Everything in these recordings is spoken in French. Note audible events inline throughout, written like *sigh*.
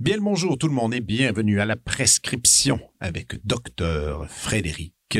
Bien le bonjour tout le monde et bienvenue à la prescription avec docteur Frédéric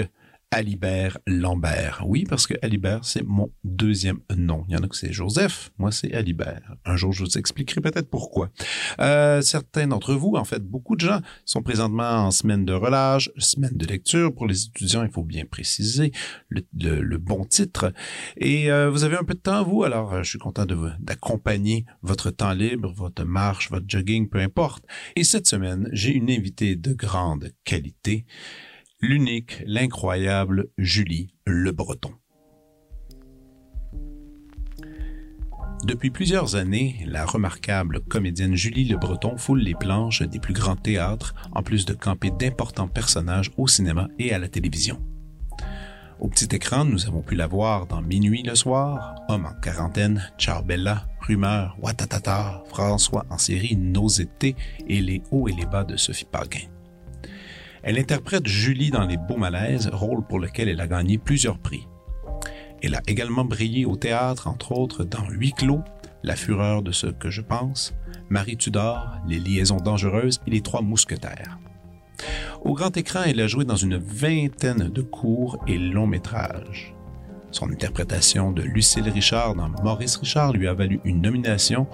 Alibert Lambert. Oui, parce que Alibert, c'est mon deuxième nom. Il y en a que c'est Joseph, moi c'est Alibert. Un jour, je vous expliquerai peut-être pourquoi. Euh, certains d'entre vous, en fait, beaucoup de gens sont présentement en semaine de relâche, semaine de lecture. Pour les étudiants, il faut bien préciser le, bon titre. Et euh, vous avez un peu de temps, vous, alors euh, je suis content d'accompagner votre temps libre, votre marche, votre jogging, peu importe. Et cette semaine, j'ai une invitée de grande qualité l'unique, l'incroyable Julie Le Breton. Depuis plusieurs années, la remarquable comédienne Julie Le Breton foule les planches des plus grands théâtres, en plus de camper d'importants personnages au cinéma et à la télévision. Au petit écran, nous avons pu la voir dans Minuit le soir, Homme en quarantaine, Charbella, Rumeur, Watatata, François en série Nausété et Les hauts et les bas de Sophie Paquin. Elle interprète Julie dans Les Beaux Malaises, rôle pour lequel elle a gagné plusieurs prix. Elle a également brillé au théâtre, entre autres, dans Huit clos, La fureur de ce que je pense, Marie Tudor, Les liaisons dangereuses et Les Trois mousquetaires. Au grand écran, elle a joué dans une vingtaine de courts et longs métrages. Son interprétation de Lucille Richard dans Maurice Richard lui a valu une nomination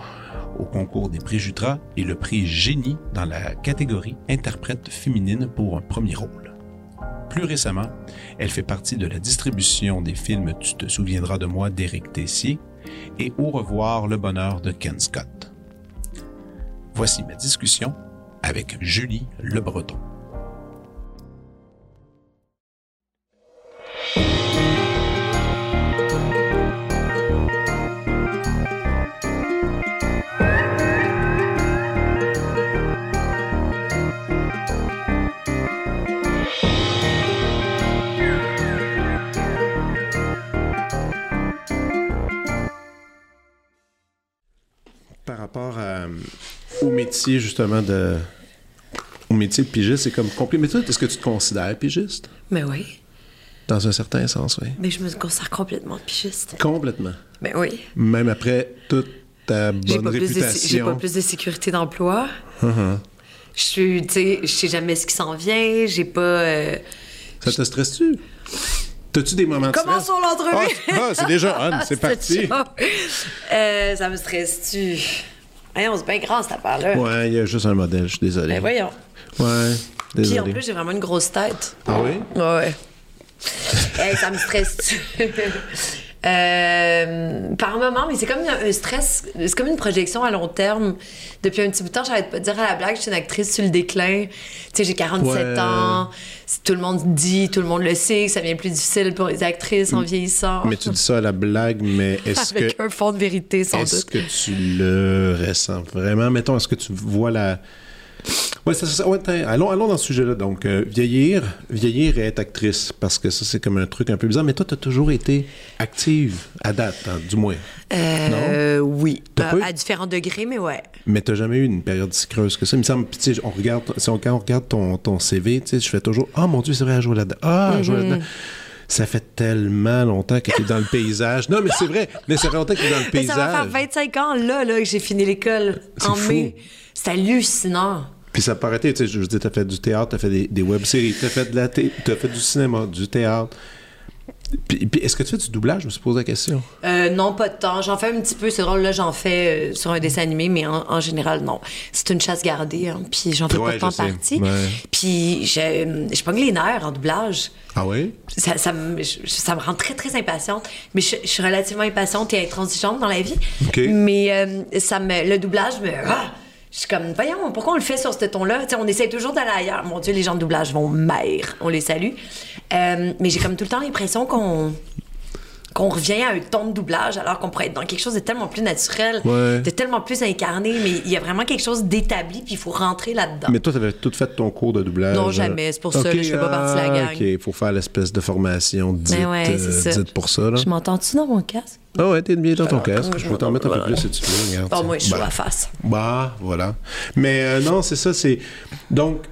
au concours des prix Jutra et le prix Génie dans la catégorie interprète féminine pour un premier rôle. Plus récemment, elle fait partie de la distribution des films Tu te souviendras de moi d'Éric Tessier et Au revoir le bonheur de Ken Scott. Voici ma discussion avec Julie Le Breton. Métier, justement, de. Au métier de pigiste, c'est comme complet. Mais toi, est-ce que tu te considères pigiste? Mais oui. Dans un certain sens, oui. Mais je me considère complètement pigiste. Complètement. Mais oui. Même après toute ta bonne réputation. J'ai pas plus de sécurité d'emploi. Uh-huh. Je suis, tu sais, je sais jamais ce qui s'en vient. J'ai pas. Euh, Ça te stresse-tu? T'as-tu des moments de stress? Commençons l'entrevue! Ah, ah, c'est déjà on, c'est *laughs* parti! Euh, ça me stresse-tu? Voyons, c'est bien grand cette affaire-là. Ouais, il y a juste un modèle, je suis désolé. Ben voyons. Ouais, désolé. Puis en plus, j'ai vraiment une grosse tête. Ah oui? Ouais. *laughs* hey, ça me stresse. *laughs* Euh, par moment, mais c'est comme un stress, c'est comme une projection à long terme. Depuis un petit bout de temps, j'arrête pas de dire à la blague, je suis une actrice sur le déclin. Tu sais, j'ai 47 ans. Tout le monde dit, tout le monde le sait, que ça devient plus difficile pour les actrices en vieillissant. Mais tu dis ça à la blague, mais *laughs* est-ce que. Avec un fond de vérité, sans doute. Est-ce que tu le ressens vraiment? Mettons, est-ce que tu vois la oui, ça. allons, allons dans ce sujet-là. Donc, euh, vieillir, vieillir et être actrice, parce que ça, c'est comme un truc un peu bizarre. Mais toi, tu as toujours été active, à date, hein, du moins. Euh, non? Oui. À, différents degrés, mais ouais. Mais tu jamais eu une période si creuse que ça. Il me semble, tu sais, on regarde, si on, quand on regarde ton, ton CV, tu sais, je fais toujours Ah, oh, mon Dieu, c'est vrai, à jouer là-dedans. Ah, jouer là-dedans ça fait tellement longtemps que tu es dans le paysage. Non, mais c'est vrai, mais ça fait longtemps que tu es dans le paysage. ça va faire 25 ans, là, là que j'ai fini l'école en mai. C'est hallucinant. Puis ça paraît, tu sais, je veux dire, t'as fait du théâtre, t'as fait des, des web-séries, t'as fait de la t'as fait du cinéma, du théâtre. Puis, est-ce que tu fais du doublage? Je me suis posé la question. Euh, non, pas de temps. J'en fais un petit peu. C'est drôle, là, j'en fais euh, sur un dessin animé, mais en, général, non. C'est une chasse gardée, hein, puis j'en fais pas pas temps partie. Puis je, je pogne les nerfs en doublage. Ah oui? Ça, ça, me, ça me rend très, très impatiente. Mais je, suis relativement impatiente et intransigeante dans la vie. Mais euh, ça me, le doublage me... Ah! Je suis comme, voyons, pourquoi on le fait sur ce ton-là? on essaie toujours d'aller ailleurs. Mon Dieu, les gens de doublage vont maire. On les salue. Euh, mais j'ai comme tout le temps l'impression qu'on qu'on revient à un ton de doublage alors qu'on pourrait être dans quelque chose de tellement plus naturel, Ouais. de tellement plus incarné, mais il y a vraiment quelque chose d'établi, puis il faut rentrer là-dedans. Mais toi, t'avais tout fait ton cours de doublage. Non, euh, jamais. C'est pour ça, là, je fais pas partie de la ah, gang. OK, il faut faire l'espèce de formation dite, Mais ouais, c'est euh, ça. dite pour ça. Là. Je m'entends-tu dans mon casque? Ah ouais, t'es bien dans ton casque. je vais t'en mettre un peu plus si tu veux. Regarde, Bon, moi, je suis Bah. la face. Bah, voilà. Mais euh, non, c'est ça, c'est... Donc,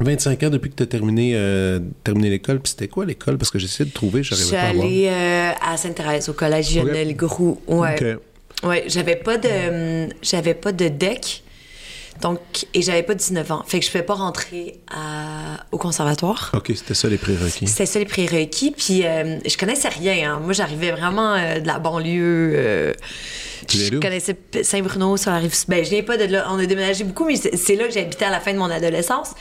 25 ans depuis que tu as terminé, euh, terminé l'école. Puis c'était quoi l'école? Parce que j'essaie de trouver, j'arrivais pas à voir. allée euh, à Sainte-Thérèse, au collège Lionel Groux. Ouais. OK. Ouais, j'avais pas de hum, j'avais pas de deck. Donc et j'avais pas 19 ans. Fait que je pouvais pas rentrer à- au conservatoire. OK, c'était ça les prérequis. C'était ça les prérequis puis euh, je connaissais rien hein. Moi j'arrivais vraiment euh, de la banlieue euh, je connaissais Saint-Bruno sur la rive ben je viens pas de là, on a déménagé beaucoup mais c'est là que j'habitais à la fin de mon adolescence.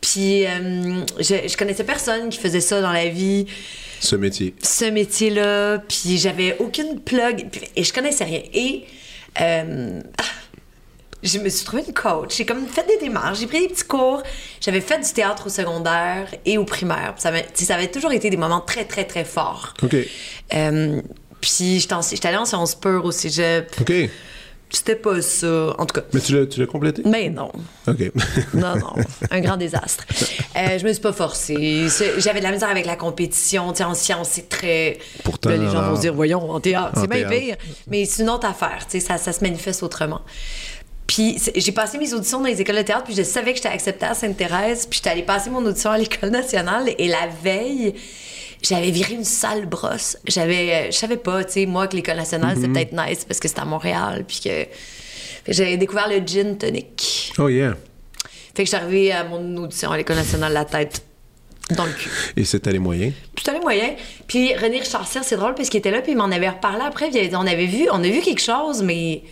Puis euh, je, je connaissais personne qui faisait ça dans la vie Ce métier. ce métier-là, puis j'avais aucune plug, puis- et je connaissais rien. Et euh, je me suis trouvée une coach. J'ai comme fait des démarches, j'ai pris des petits cours. J'avais fait du théâtre au secondaire et au primaire. Ça, sais, ça avait toujours été des moments très, très, très forts. OK. Euh, puis j'étais allée en sciences pures au cégep. OK. C'était pas ça. En tout cas, Mais tu l'as, tu l'as complété? mais non. OK. *laughs* Non, non, un grand désastre. Euh, je me suis pas forcée. J'avais de la misère avec la compétition. Tu sais, en sciences, c'est très. Pourtant, Là, les gens en- vont se dire, voyons, en théâtre, c'est bien pire. Mais c'est une autre affaire. Tu sais, ça, ça se manifeste autrement. Puis j'ai passé mes auditions dans les écoles de théâtre, puis je savais que j'étais acceptée à Sainte-Thérèse, puis j'étais allée passer mon audition à l'École nationale, et la veille, j'avais viré une sale brosse. J'avais, euh, je savais pas, tu sais, moi, que l'École nationale, Mm-hmm. c'est peut-être nice parce que c'était à Montréal, puis que... J'avais découvert le gin tonic. Oh yeah. Fait que arrivée à mon audition à l'École nationale, la tête dans le cul. Et c'était les moyens? Tout allait moyen. Puis René Richard c'est drôle parce qu'il était là, puis il m'en avait reparlé après. Puis on avait vu, on a vu quelque chose, mais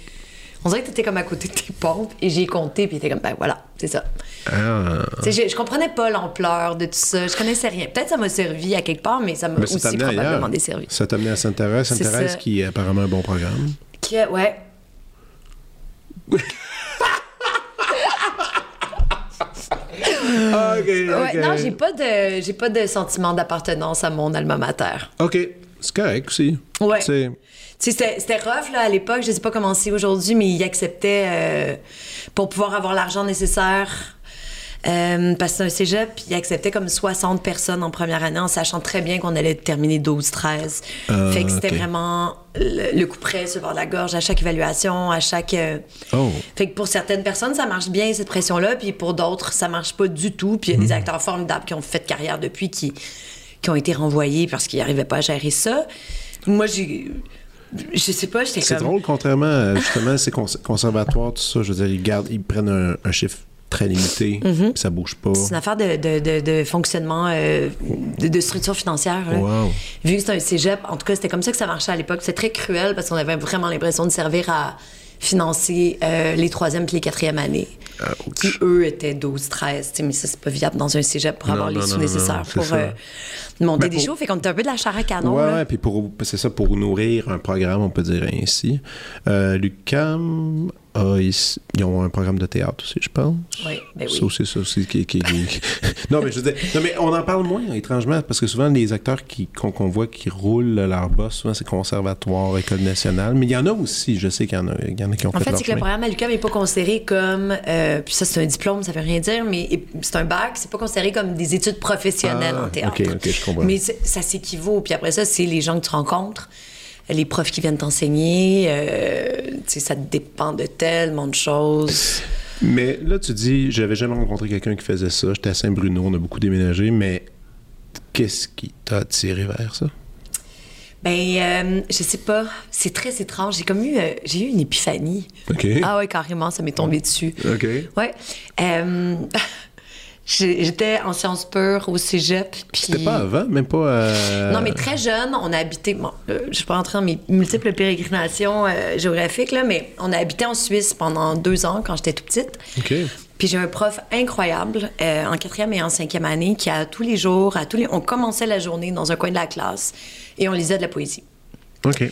on dirait que t'étais comme à côté de tes pompes. Et j'y ai compté, puis il était comme, ben voilà, c'est ça. Ah. Tu sais, je, je comprenais pas l'ampleur de tout ça. Je connaissais rien. Peut-être ça m'a servi à quelque part, mais ça m'a aussi probablement ailleurs. desservi. Ça t'a amené à Sainte-Thérèse. Sainte-Thérèse qui est apparemment un bon programme. Qui a- ouais. *laughs* Ah, Ouais, non, j'ai pas de j'ai pas de sentiment d'appartenance à mon alma mater. OK. C'est correct aussi. Ouais. C'est... C'était rough là, à l'époque, je sais pas comment c'est aujourd'hui, mais ils acceptaient euh, pour pouvoir avoir l'argent nécessaire. Euh, parce que c'est un cégep, puis ils acceptaient comme 60 personnes en première année en sachant très bien qu'on allait terminer 12-13. Ah, fait que c'était vraiment le, le coup près sur le bord de la gorge à chaque évaluation, à chaque. euh, Oh. Fait que pour certaines personnes, ça marche bien, cette pression-là, puis pour d'autres, ça marche pas du tout. Puis il y a Mhm. des acteurs formidables qui ont fait carrière depuis qui, qui ont été renvoyés parce qu'ils n'arrivaient pas à gérer ça. Moi, j'ai. Je sais pas, j'étais C'est comme. drôle, contrairement à justement ces cons- conservatoires, tout ça, je veux dire, ils, gardent, ils prennent un, un chiffre très limité, puis ça bouge pas. C'est une affaire de, de, de, de fonctionnement, euh, de, structure financière. là. Wow. Vu que c'est un cégep, en tout cas, c'était comme ça que ça marchait à l'époque. C'était très cruel parce qu'on avait vraiment l'impression de servir à financer euh, les troisième puis les quatrième années. Ah, Qui, eux, étaient 12, 13. tu sais, Mais ça, c'est pas viable dans un cégep pour Non, avoir non, les sous non, nécessaires c'est pour euh, monter Ben, des pour- shows. Fait qu'on était un peu de la chair à canon. Ouais, là. puis pour, c'est ça, pour nourrir un programme, on peut dire ainsi. Lucam, a- ils, ils ont un programme de théâtre aussi, je pense. Oui, ben oui. Ça aussi, ça aussi. Qui, qui- qui- *laughs* non, mais je veux dire, non, mais on en parle moins, étrangement, parce que souvent, les acteurs qui, qu'on, voit qui roulent leur boss, souvent, c'est conservatoire, école nationale. Mais il y en a aussi, je sais qu'il y en a, il y en a qui ont En fait, fait, leur c'est que le programme à l'UQAM n'est pas considéré comme. euh, puis ça, c'est un diplôme, ça veut rien dire, mais c'est un bac, c'est pas considéré comme des études professionnelles Ah, en théâtre. ok, ok, je comprends. Mais ça s'équivaut. Puis après ça, c'est les gens que tu rencontres, les profs qui viennent t'enseigner. euh, ça dépend de tellement de choses. Mais là, tu dis, j'avais jamais rencontré quelqu'un qui faisait ça. J'étais à Saint-Bruno, on a beaucoup déménagé, mais qu'est-ce qui t'a attiré vers ça? Ben, euh, je sais pas. C'est très étrange. J'ai comme eu, euh, j'ai eu une épiphanie. OK. Ah ouais, carrément, ça m'est tombé dessus. OK. Ouais. Euh, *laughs* J'étais en sciences pures au cégep. puis- C'était pas avant, même pas. euh, Non, mais très jeune, on a habité. Bon, euh, je suis pas rentrer dans mes multiples pérégrinations euh, géographiques, là, mais on a habité en Suisse pendant deux ans quand j'étais toute petite. OK. Puis j'ai un prof incroyable euh, en quatrième et en cinquième année qui, à tous les jours, à tous les... on commençait la journée dans un coin de la classe et on lisait de la poésie. OK.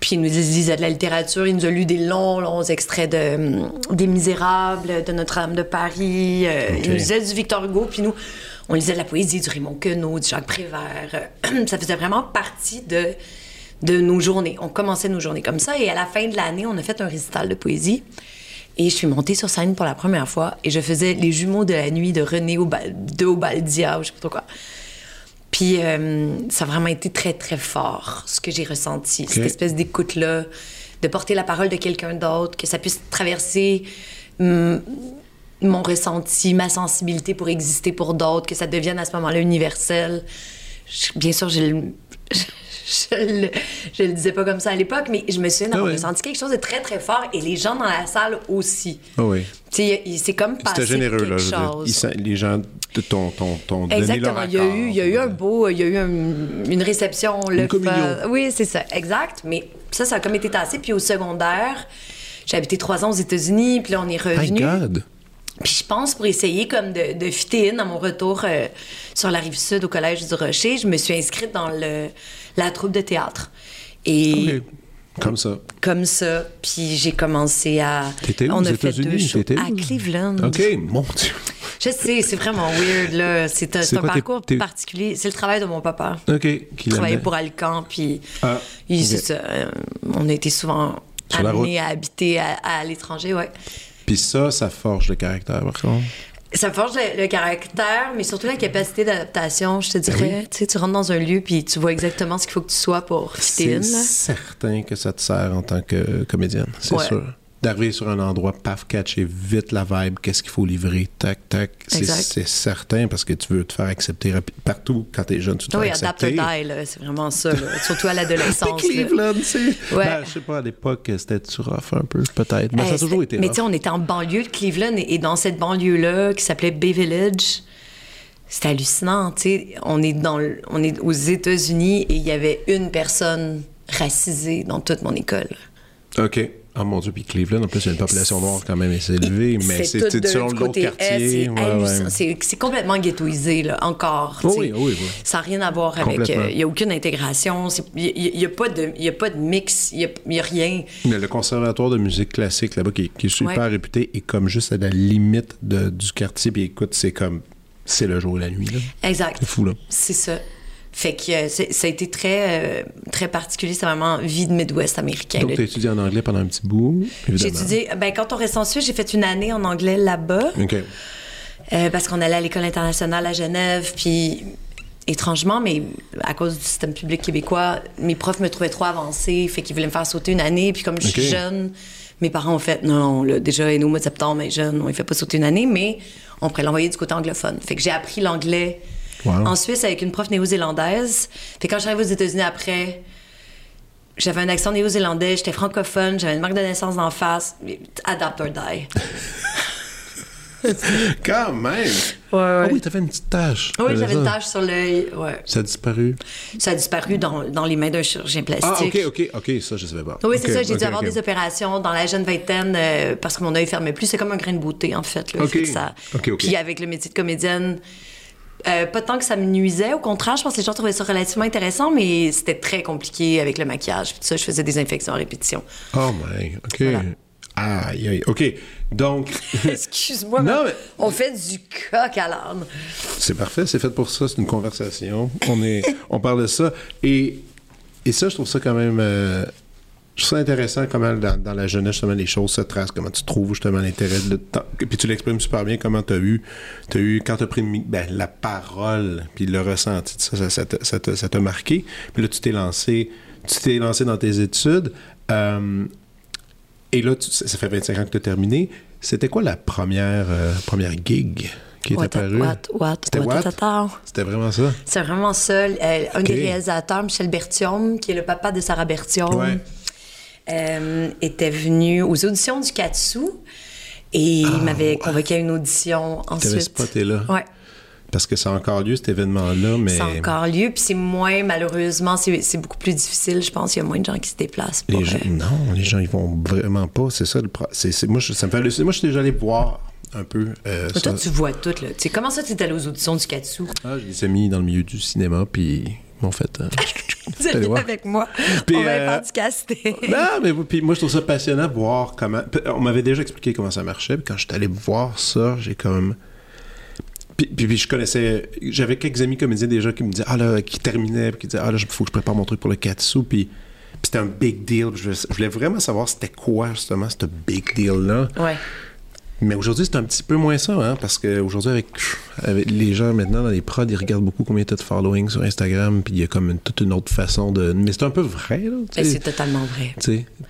Puis il nous lisait de la littérature, il nous a lu des longs, longs extraits de hum, des Misérables, de Notre-Dame de Paris. euh. Il nous lisait du Victor Hugo, puis nous, on lisait de la poésie, du Raymond Queneau, du Jacques Prévert. Euh, *clears throat* Ça faisait vraiment partie de de nos journées. On commençait nos journées comme ça. Et à la fin de l'année, on a fait un récital de poésie. Et je suis montée sur scène pour la première fois et je faisais Les Jumeaux de la nuit de René de Obaldia ou je sais pas trop quoi. Puis euh, ça a vraiment été très, très fort, ce que j'ai ressenti. Cette espèce d'écoute-là, de porter la parole de quelqu'un d'autre, que ça puisse traverser hum, mon ressenti, ma sensibilité pour exister pour d'autres, que ça devienne à ce moment-là universel. Je- bien sûr, je le, *laughs* je, le, je le disais pas comme ça à l'époque, mais je me souviens d'avoir Ah ressenti quelque chose de très, très fort et les gens dans la salle aussi. Ah oui. C'est comme C'était passer généreux, quelque là. chose. Ils les gens ton, ton, Exactement. Il y a eu, il y a eu un beau, il y a eu un- une réception, le. Oui, c'est ça, exact. Mais ça, ça a comme été tassé. Puis au secondaire, j'ai habité trois ans aux États-Unis, puis là on est revenu. Puis je pense pour essayer comme de, de fitter in à mon retour euh, sur la rive sud au collège du Rocher, je me suis inscrite dans le, la troupe de théâtre. Et. Comme ça. comme ça, puis j'ai commencé à. T'étais où, on aux a fait deux États-Unis? shows à Cleveland. OK, mon Dieu. Je sais, c'est vraiment weird là. C'est un, parcours particulier. C'est le travail de mon papa. OK. Qui Il travaillait pour Alcan, puis Ah, il- ça, euh, on a été souvent Sur amenés à habiter à, à l'étranger, ouais. Puis ça, ça forge le caractère, par contre. Ça forge le, le caractère, mais surtout la capacité d'adaptation, je te Ben dirais. Tu sais, tu rentres dans un lieu, puis tu vois exactement ce qu'il faut que tu sois pour fitter C'est certain que ça te sert en tant que comédienne, c'est Ouais. sûr. D'arriver sur un endroit, paf, catcher vite la vibe, qu'est-ce qu'il faut livrer, tac, tac. C'est c'est certain parce que tu veux te faire accepter partout. Quand t'es jeune, tu te Oui, fais accepter. die, là, c'est vraiment ça, là. surtout à l'adolescence. Cleveland, tu sais. Ouais. Ben, je sais pas, à l'époque, c'était-tu rough un peu, peut-être? Mais ça a Eh, toujours été Mais tu sais, on était en banlieue de Cleveland et, et dans cette banlieue-là qui s'appelait Bay Village, c'était hallucinant. Tu sais, on est dans, le- on est aux États-Unis et il y avait une personne racisée dans toute mon école. OK. Oh mon Dieu, puis Cleveland, en plus, il y a une population noire quand même assez élevée, mais c'est du l'autre quartier. est, C'est Ouais, ouais. Complètement ghettoisé, là, encore. Oui, oui, oui. Ça n'a rien à voir avec. Il n'y a aucune intégration. Il n'y a, pas de- y a pas de mix. Il n'y a, rien. Mais le conservatoire de musique classique là-bas, qui, qui est super Ouais. réputé, est comme juste à la limite de- du quartier. Puis écoute, c'est comme. C'est le jour et la nuit, là. Exact. C'est fou, là. C'est ça. Fait que euh, ça a été très, euh, très particulier. C'est vraiment vie de Midwest américain. Donc, tu as étudié en anglais pendant un petit bout, J'ai étudié, ben, quand on reste en Suisse, j'ai fait une année en anglais là-bas, OK. euh, parce qu'on allait à l'école internationale à Genève, puis étrangement, mais à cause du système public québécois, mes profs me trouvaient trop avancée, fait qu'ils voulaient me faire sauter une année, puis comme je suis jeune, mes parents ont fait, non, là, déjà, elle est au mois de septembre, mais jeune, on ne fait pas sauter une année, mais on pourrait l'envoyer du côté anglophone. Fait que j'ai appris l'anglais Wow. en Suisse avec une prof néo-zélandaise. Que quand j'arrive aux États-Unis après, j'avais un accent néo-zélandais, j'étais francophone, j'avais une marque de naissance d'en face. Adapt or die. *laughs* Quand même! Ouais, Ah oui, t'avais une petite tache. Oui, j'avais une tache sur l'œil. Ouais. Ça a disparu. Ça a disparu dans, dans les mains d'un chirurgien plastique. Ah, OK, OK, OK, ça, je savais pas. Oui, c'est ça. J'ai dû avoir des opérations dans la jeune vingtaine euh, parce que mon œil fermait plus. C'est comme un grain de beauté, en fait. Là. Fait ça... Ok, ok. Puis avec le métier de comédienne, euh, pas tant que ça me nuisait. Au contraire, je pense que les gens trouvaient ça relativement intéressant, mais c'était très compliqué avec le maquillage. Puis tout ça, je faisais des infections à répétition. Oh, my. OK. Voilà. Aïe, aïe. OK. Donc, *laughs* Excuse-moi, mais- on fait du coq à l'âne. c'est parfait, c'est fait pour ça, c'est une conversation. On, est, *laughs* on parle de ça. Et, et ça, je trouve ça quand même. euh, je trouve ça intéressant comment dans, dans la jeunesse, justement, les choses se tracent, comment tu trouves justement l'intérêt de temps. Puis tu l'exprimes super bien, comment tu as eu, t'as eu, quand tu as pris ben, la parole, puis le ressenti ça, ça, ça t'a- ça t'a ça t'a marqué. Puis là, tu t'es lancé, tu t'es lancé dans tes études. Euh, et là, tu- ça ça fait 25 ans que tu as terminé. C'était quoi la première, euh, première gig qui est What, apparue? what, what, C'était what, what? what, what? C'était vraiment ça? C'est vraiment ça. Euh, un des réalisateurs, Michel Bertium, qui est le papa de Sarah Bertium, Ouais. Euh, était venu aux auditions du Katsu et il m'avait convoqué à une audition Ah, ensuite. spoté là? Ouais. Parce que ça a encore lieu, cet événement-là, mais C'est encore lieu, puis c'est moins, malheureusement, c'est beaucoup plus difficile, je pense. Il y a moins de gens qui se déplacent. pour, les gens, euh, non, les gens, ils vont vraiment pas. C'est ça le pro- c'est, c'est- moi, je, ça me fait halluciner. Moi, je suis déjà allé voir un peu. euh, toi, ça. tu vois tout, là. Comment ça, tu es allé aux auditions du Katsu? Ah, j'ai des amis dans le milieu du cinéma, puis m'ont fait. euh, *laughs* allé voir. avec moi. Puis, On va euh, faire du casting. *laughs* Non, mais puis moi, je trouve ça passionnant de voir comment. puis On m'avait déjà expliqué comment ça marchait, puis quand j'étais allé voir ça, j'ai comme. Puis, puis, puis je connaissais. J'avais quelques amis comédiens déjà qui me disaient, ah là, qui terminaient, puis qui disaient, ah là, il faut que je prépare mon truc pour le Katsu, puis. c'était un big deal. Je, je voulais vraiment savoir c'était quoi, justement, ce big deal-là. Ouais. Mais aujourd'hui, c'est un petit peu moins ça, hein, parce qu'aujourd'hui, avec, avec les gens maintenant dans les prods, ils regardent beaucoup combien tu as de following sur Instagram, puis il y a comme une, toute une autre façon de. Mais c'est un peu vrai, là. Ben, c'est totalement vrai.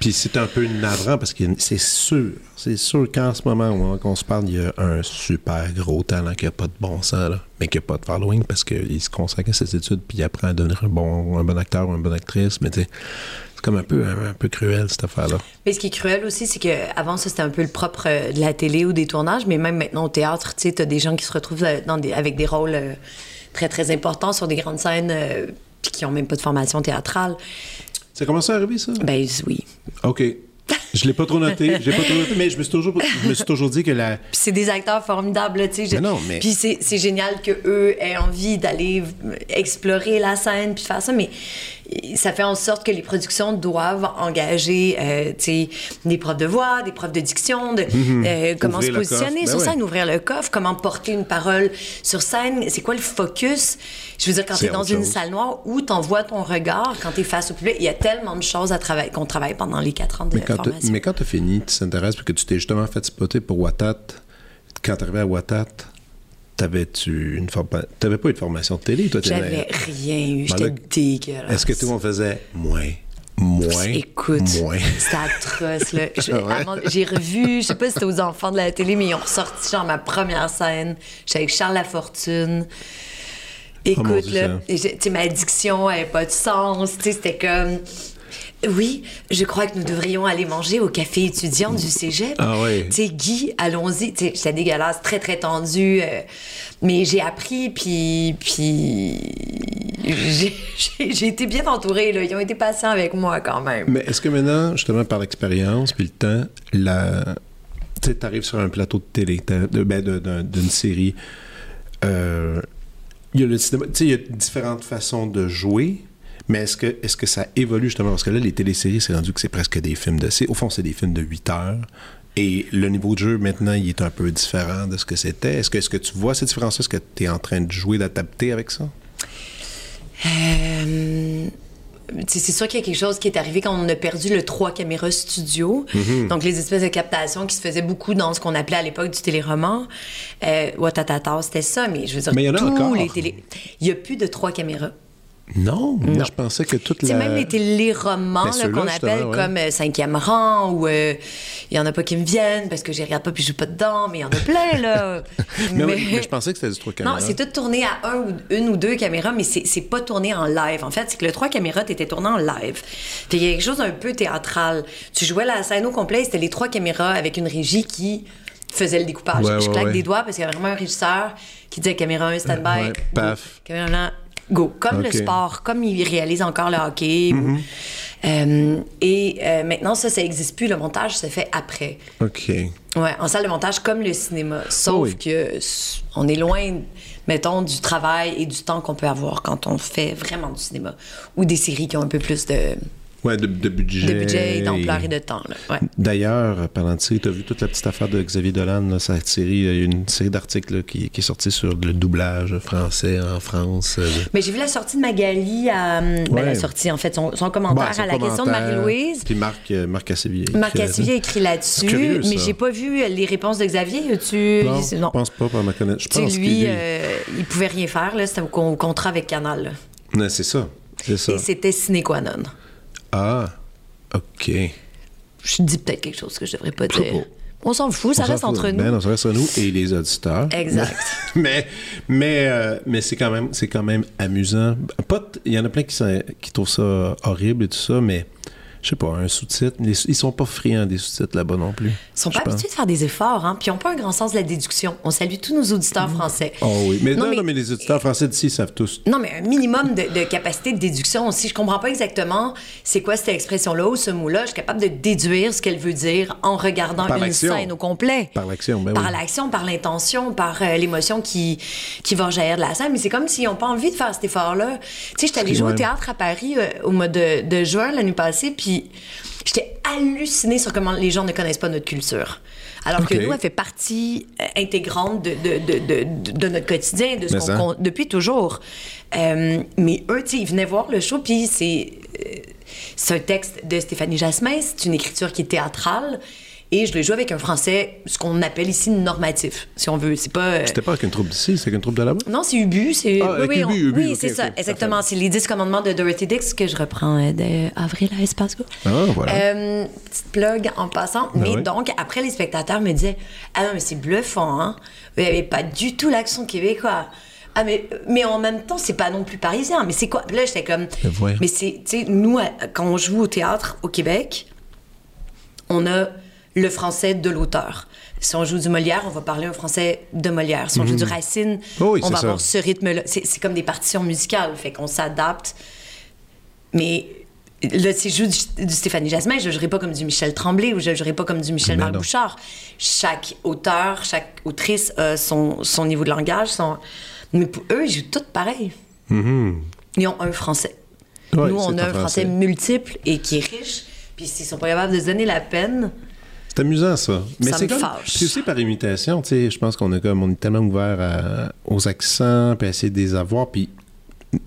Puis c'est un peu navrant parce que c'est sûr, c'est sûr qu'en ce moment où on se parle, il y a un super gros talent qui a pas de bon sens, là, mais qui a pas de following parce qu'il se consacre à ses études puis il apprend à devenir un bon, un bon acteur ou une bonne actrice. Mais tu sais, comme un peu, un, un peu cruel cette affaire-là. Mais ce qui est cruel aussi, c'est qu'avant, ça, c'était un peu le propre euh, de la télé ou des tournages, mais même maintenant au théâtre, tu sais, t'as des gens qui se retrouvent euh, dans des, avec des rôles euh, très, très importants sur des grandes scènes, euh, puis qui ont même pas de formation théâtrale. Ça commence à arriver, ça? Ben oui. OK. Je l'ai pas trop noté, j'ai pas trop noté, mais je me suis toujours, je me suis toujours dit que la, Puis c'est des acteurs formidables, tu sais. je- Mais non, mais- Puis c'est c'est génial que eux aient envie d'aller explorer la scène puis faire ça, mais ça fait en sorte que les productions doivent engager, euh, des profs de voix, des profs de diction, de euh, comment Ouvrir se positionner coffre. sur Ben scène, ouais. ouvrir le coffre, comment porter une parole sur scène, c'est quoi le focus? Je veux dire, quand tu es dans une chose. salle noire où t'envoies ton regard, quand tu es face au public, il y a tellement de choses à travailler, qu'on travaille pendant les quatre ans de Mais quand, formation. mais quand tu as fini, tu t'intéresses parce que tu t'es justement fait spotter pour Watat, quand tu arrivé à Watat, t'avais-tu une forma- t'avais pas eu de formation de télé, toi? J'avais rien eu, j'étais dégueulasse. Est-ce que tout le monde faisait moins, moins, Écoute, moins? *laughs* c'était atroce. là. *laughs* Ouais? J'ai revu, je sais pas si c'était aux enfants de la télé, mais ils ont ressorti genre ma première scène. J'étais avec Charles Lafortune. Oh Écoute, là, tu sais, ma diction avait pas de sens. Tu sais, c'était comme. Oui, je crois que nous devrions aller manger au café étudiant du cégep. Ah ouais. Tu sais, Guy, allons-y. Tu sais, C'était dégueulasse, très, très tendu. euh, mais j'ai appris, puis. Puis. J'ai j'ai- j'ai été bien entourée, là. Ils ont été patients avec moi quand même. Mais est-ce que maintenant, justement, par l'expérience puis le temps, la... tu arrives sur un plateau de télé, de- ben, de- d'un- d'une série, euh, il y a le cinéma, tu sais, il y a différentes façons de jouer, mais est-ce que, est-ce que ça évolue justement? Parce que là, les téléséries, c'est rendu que c'est presque des films de... Au fond, c'est des films de 8 heures. Et le niveau de jeu, maintenant, il est un peu différent de ce que c'était. Est-ce que, est-ce que tu vois cette différence-là? Est-ce que tu es en train de jouer, d'adapter avec ça? Euh, c'est sûr qu'il y a quelque chose qui est arrivé quand on a perdu le 3 caméras studio. Mm-hmm. Donc, les espèces de captations qui se faisaient beaucoup dans ce qu'on appelait à l'époque du téléroman. Euh, Watatata, c'était ça, mais je veux dire, Mais il y en a tous encore. les télé... Il n'y a plus de 3 caméras. Non, moi, Non. je pensais que toute la... même les téléromans Ben, qu'on appelle ouais. comme euh, cinquième rang ou euh, il y en a pas qui me viennent parce que je les regarde pas puis je joue pas dedans, mais il y en a plein, là. *laughs* Mais, oui, mais je pensais que c'était du 3 caméras. Non, c'est tout tourné à un ou, une ou deux caméras, mais c'est c'est pas tourné en live. En fait, c'est que le trois caméras, t'étais tourné en live. Qu'il y a quelque chose d'un peu théâtral. Tu jouais la scène au complet, c'était les trois caméras avec une régie qui faisait le découpage. Ouais, je ouais, claque des doigts parce qu'il y a vraiment un régisseur qui disait caméra 1, stand-by. Paf. Caméra 1, go. Comme le sport, comme il réalise encore le hockey. ou- Euh, et euh, maintenant, ça, ça n'existe plus. Le montage se fait après. OK. Ouais, en salle de montage comme le cinéma. Sauf Oh oui. que on est loin, mettons, du travail et du temps qu'on peut avoir quand on fait vraiment du cinéma. Ou des séries qui ont un peu plus de, Ouais, de, de budget. de budget, d'ampleur et de temps. Ouais. D'ailleurs, euh, parlant de série, tu as vu toute la petite affaire de Xavier Dolan, là, sa série, il y a une série d'articles qui, qui est sortie sur le doublage français en France. euh, Mais j'ai vu la sortie de Magali à. ben, la sortie, en fait, son, son commentaire Ouais, son à la question de. Marie-Louise. Puis Marc, euh, Marc Cassivier. Marc écrit là-dessus, mais j'ai pas vu les réponses de Xavier. Tu Non, je pense pas, par ma connaissance. Je Tu pense lui, qu'il euh, il pouvait rien faire. là, C'était au au contrat avec Canal. c'est ça. C'est ça. Et c'était sine qua non. Ah, OK. Je dis peut-être quelque chose que je devrais pas Je dire. pas. On s'en fout, ça On reste fout. entre nous. Ben non, ça reste entre nous et les auditeurs. Exact. *laughs* mais mais, euh, mais c'est quand même c'est quand même amusant. Il y en a plein qui, qui trouvent ça horrible et tout ça, mais je sais pas, un sous-titre, ils sont pas friands des sous-titres là-bas non plus. Ils sont pas pense. habitués de faire des efforts, hein, puis ils n'ont pas un grand sens de la déduction. On salue tous nos auditeurs français. Oh oui, mais non, Non, non, mais- les auditeurs français d'ici ils savent tous. Non, mais un minimum de, de capacité de déduction aussi. Je comprends pas exactement c'est quoi cette expression-là ou ce mot-là. Je suis capable de déduire ce qu'elle veut dire en regardant Par une scène au complet. Par l'action, ben Par oui. l'action, par l'intention, par euh, l'émotion qui, qui va jaillir de la scène. Mais c'est comme s'ils n'ont pas envie de faire cet effort-là. Tu sais, j'étais allée jouer au théâtre à Paris euh, au mois de, de juin l'année passée, puis j'étais hallucinée sur comment les gens ne connaissent pas notre culture. Alors que nous, elle fait partie euh, intégrante de, de, de, de, notre quotidien, de ce qu'on qu'on- depuis toujours. Euh, mais eux, ils venaient voir le show, puis c'est. euh, c'est un texte de Stéphanie Jasmin, c'est une écriture qui est théâtrale. Et je l'ai joué avec un français, ce qu'on appelle ici normatif, si on veut. C'est pas. euh, C'était pas avec une troupe d'ici, c'est avec une troupe de là-bas? non, c'est Ubu. C'est... Ah, avec Ubu, on- Ubu, oui, c'est ça, exactement. C'est les 10 commandements de Dorothy Dix que je reprends euh, de Avril à Espace Go. Ah, voilà. Euh, petite plug en passant. Ben mais oui. donc, après, les spectateurs me disaient Ah non, mais c'est bluffant, hein. Vous n'avez pas du tout l'accent québécois. Ah, mais, mais en même temps, c'est pas non plus parisien. Mais c'est quoi? Là, j'étais comme. Mais voyons. Mais c'est, tu sais, nous, quand on joue au théâtre au Québec, on a le français de l'auteur. Si on joue du Molière, on va parler un français de Molière. Si on joue du Racine, Oh oui, on va ça. avoir ce rythme-là. C'est, comme des partitions musicales, fait qu'on s'adapte. Mais là, si je joue du, du Stéphanie Jasmin, je ne jouerai pas comme du Michel Tremblay ou je ne jouerai pas comme du Michel Mais Marc non. Bouchard. Chaque auteur, chaque autrice a son, son niveau de langage. Son... Mais pour eux, ils jouent tous pareil. Ils ont un français. Ouais, Nous, on a un français français. multiple et qui est riche. Puis s'ils sont pas capables de se donner la peine, C'est amusant, ça. Mais Ça c'est me comme. fâche. C'est aussi par imitation, tu sais. Je pense qu'on est comme. On est tellement ouvert à- aux accents, puis à essayer de les avoir. Puis,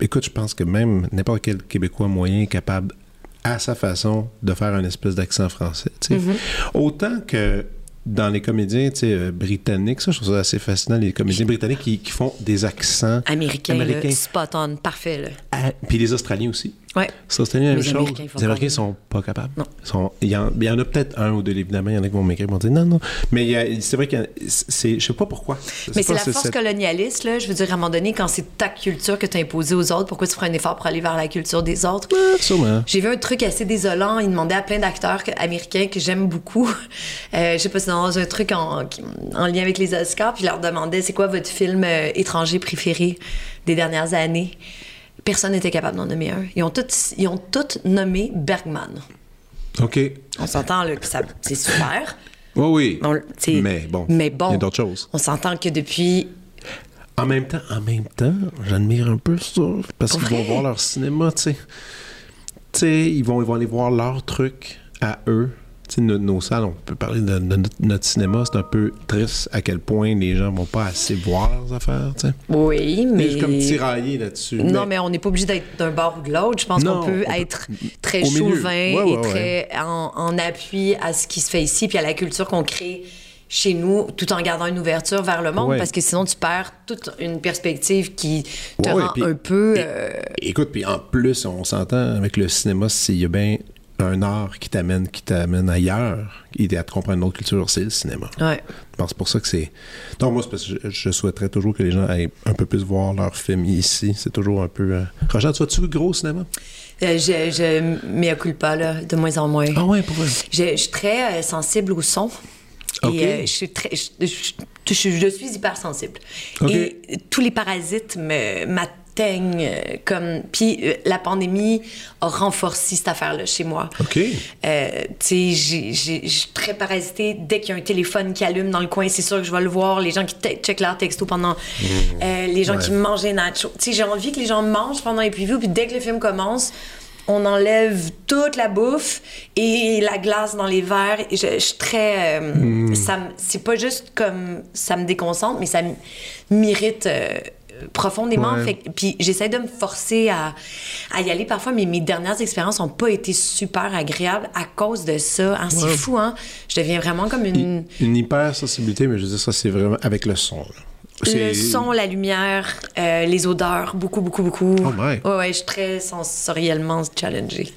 écoute, je pense que même n'importe quel Québécois moyen est capable, à sa façon, de faire un espèce d'accent français, tu sais. Mm-hmm. Autant que dans les comédiens, tu sais, euh, britanniques, ça, je trouve ça assez fascinant, les comédiens britanniques qui, qui font des accents américain, là, américains. spot on, parfait. Là. Ah, Puis les Australiens aussi. Ouais. Australiens, la même chose. Les Américains pas. sont pas capables. Non. Il, y en, y en a peut-être un ou deux, évidemment. Il y en a qui vont m'écrire et vont dire non, non. Mais a- c'est vrai que je sais pas pourquoi. Mais c'est la force cette- colonialiste, là. Je veux dire, à un moment donné, quand c'est ta culture que tu as imposée aux autres, pourquoi tu ferais un effort pour aller vers la culture des autres? Ouais, sûrement. J'ai vu un truc assez désolant. Il demandait à plein d'acteurs américains que j'aime beaucoup. Euh, je sais pas si c'est dans un truc en lien avec les Oscars. Puis il leur demandait c'est quoi votre film euh, étranger préféré des dernières années? Personne n'était capable d'en nommer un. Ils ont tous, ils ont tous nommé Bergman. OK. On s'entend c'est super. Oui, oui. On- mais bon. Mais bon. Il y a d'autres choses. On s'entend que depuis En même temps, en même temps, j'admire un peu ça. Parce qu'ils vont voir leur cinéma, tu sais. Tu sais, ils vont, ils vont aller voir leur truc à eux. Tu sais, nos, nos salles, on peut parler de, de notre, notre cinéma, c'est un peu triste à quel point les gens vont pas assez voir leurs affaires, tu sais. Oui, Mais je comme tiraillé là-dessus. Non, mais on n'est pas obligé d'être d'un bord ou de l'autre. Je pense qu'on peut on peut- être très chauvin Ouais, ouais, et très en, en appui à ce qui se fait ici, puis à la culture qu'on crée chez nous, tout en gardant une ouverture vers le monde, Ouais. parce que sinon tu perds toute une perspective qui te Ouais, rend un peu. euh, Écoute, puis en plus, on s'entend avec le cinéma, s'il y a bien un art qui t'amène, qui t'amène ailleurs, et à te comprendre une autre culture, c'est le cinéma. ouais. Je pense pour ça que c'est. Non, moi, c'est parce que je, je souhaiterais toujours que les gens aillent un peu plus voir leurs films ici. C'est toujours un peu. euh... Roger, tu vas-tu gros cinéma? Euh, je, je mea culpa, là, de moins en moins. Ah ouais, pour vrai? Je, je suis très euh, sensible au son. Ok. Et euh, je, suis très, je, je- je- je suis hypersensible. Et tous les parasites me- m'atteignent euh, comme... Puis euh, la pandémie a renforcé cette affaire-là chez moi. OK. Euh, tu sais, je suis très parasitée. Dès qu'il y a un téléphone qui allume dans le coin, c'est sûr que je vais le voir. Les gens qui checkent leur texto pendant... euh, les gens Ouais. qui mangent des nachos. Tu sais, j'ai envie que les gens mangent pendant les previews, puis dès que le film commence, on enlève toute la bouffe et la glace dans les verres. Et je, je suis très... euh, me- C'est pas juste comme... Ça me déconcentre, mais ça m'irrite... euh, profondément. Ouais. Fait puis j'essaie de me forcer à, à y aller parfois, mais mes dernières expériences n'ont pas été super agréables à cause de ça. Hein, C'est Ouais. fou, hein? Je deviens vraiment comme une... Une hypersensibilité, mais je veux dire, ça, c'est vraiment avec le son. là. Le son, la lumière, euh, les odeurs, beaucoup, beaucoup, beaucoup. Oh my. Ouais, ouais, je suis très sensoriellement challengée.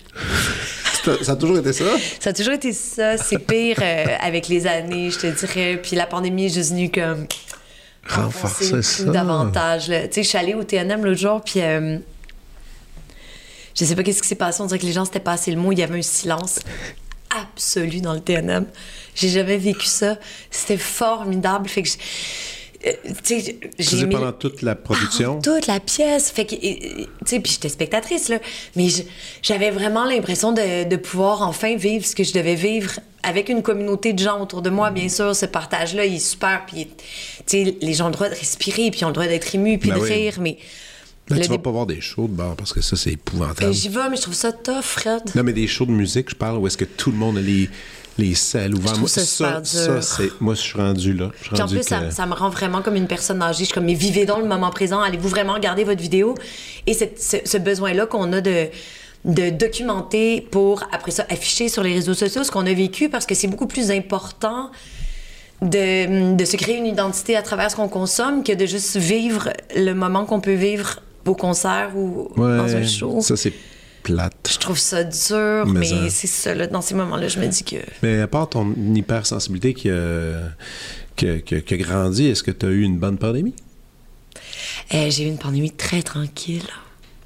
Ça ça a toujours été ça? Ça a toujours été ça. C'est pire euh, avec les années, je te dirais. Puis la pandémie est juste venue comme Renforcer ça. davantage. Tu sais, je suis allée au TNM l'autre jour, puis euh, je sais pas qu'est-ce qui s'est passé. On dirait que les gens s'étaient passé le mot. Il y avait un silence absolu dans le TNM. J'ai jamais vécu ça. C'était formidable. Fait que je- euh, j'ai mis- pendant toute la production? ah, toute la pièce. Fait que, et- tu sais, puis j'étais spectatrice, là. Mais j'avais vraiment l'impression de, de pouvoir enfin vivre ce que je devais vivre avec une communauté de gens autour de moi. Bien sûr, ce partage-là, il est super. Puis, tu sais, les gens ont le droit de respirer, puis ils ont le droit d'être émus, puis Ben de oui. rire. Mais Là, tu vas pas voir des shows de bar parce que ça, c'est épouvantable. Ben, j'y vais, mais je trouve ça tough, Fred. Non, mais des shows de musique, je parle, où est-ce que tout le monde a les, les salles ouvertes. Moi, ça ça, c'est. Moi, je suis rendu là. Je suis Puis en plus, ça, ça me rend vraiment comme une personne âgée. Je suis comme, mais vivez dans le moment présent. Allez-vous vraiment regarder votre vidéo? Et cette- ce, ce besoin-là qu'on a de, de documenter pour, après ça, afficher sur les réseaux sociaux ce qu'on a vécu parce que c'est beaucoup plus important de, de, se créer une identité à travers ce qu'on consomme que de juste vivre le moment qu'on peut vivre au concert ou Ouais, dans un show. Ça, c'est plate. Je trouve ça dur, Mais c'est ça, là, dans ces moments-là, je me dis que... Mais à part ton hypersensibilité qui a, qui a- qui a- qui a grandi, est-ce que tu as eu une bonne pandémie? Eh, j'ai eu une pandémie très tranquille.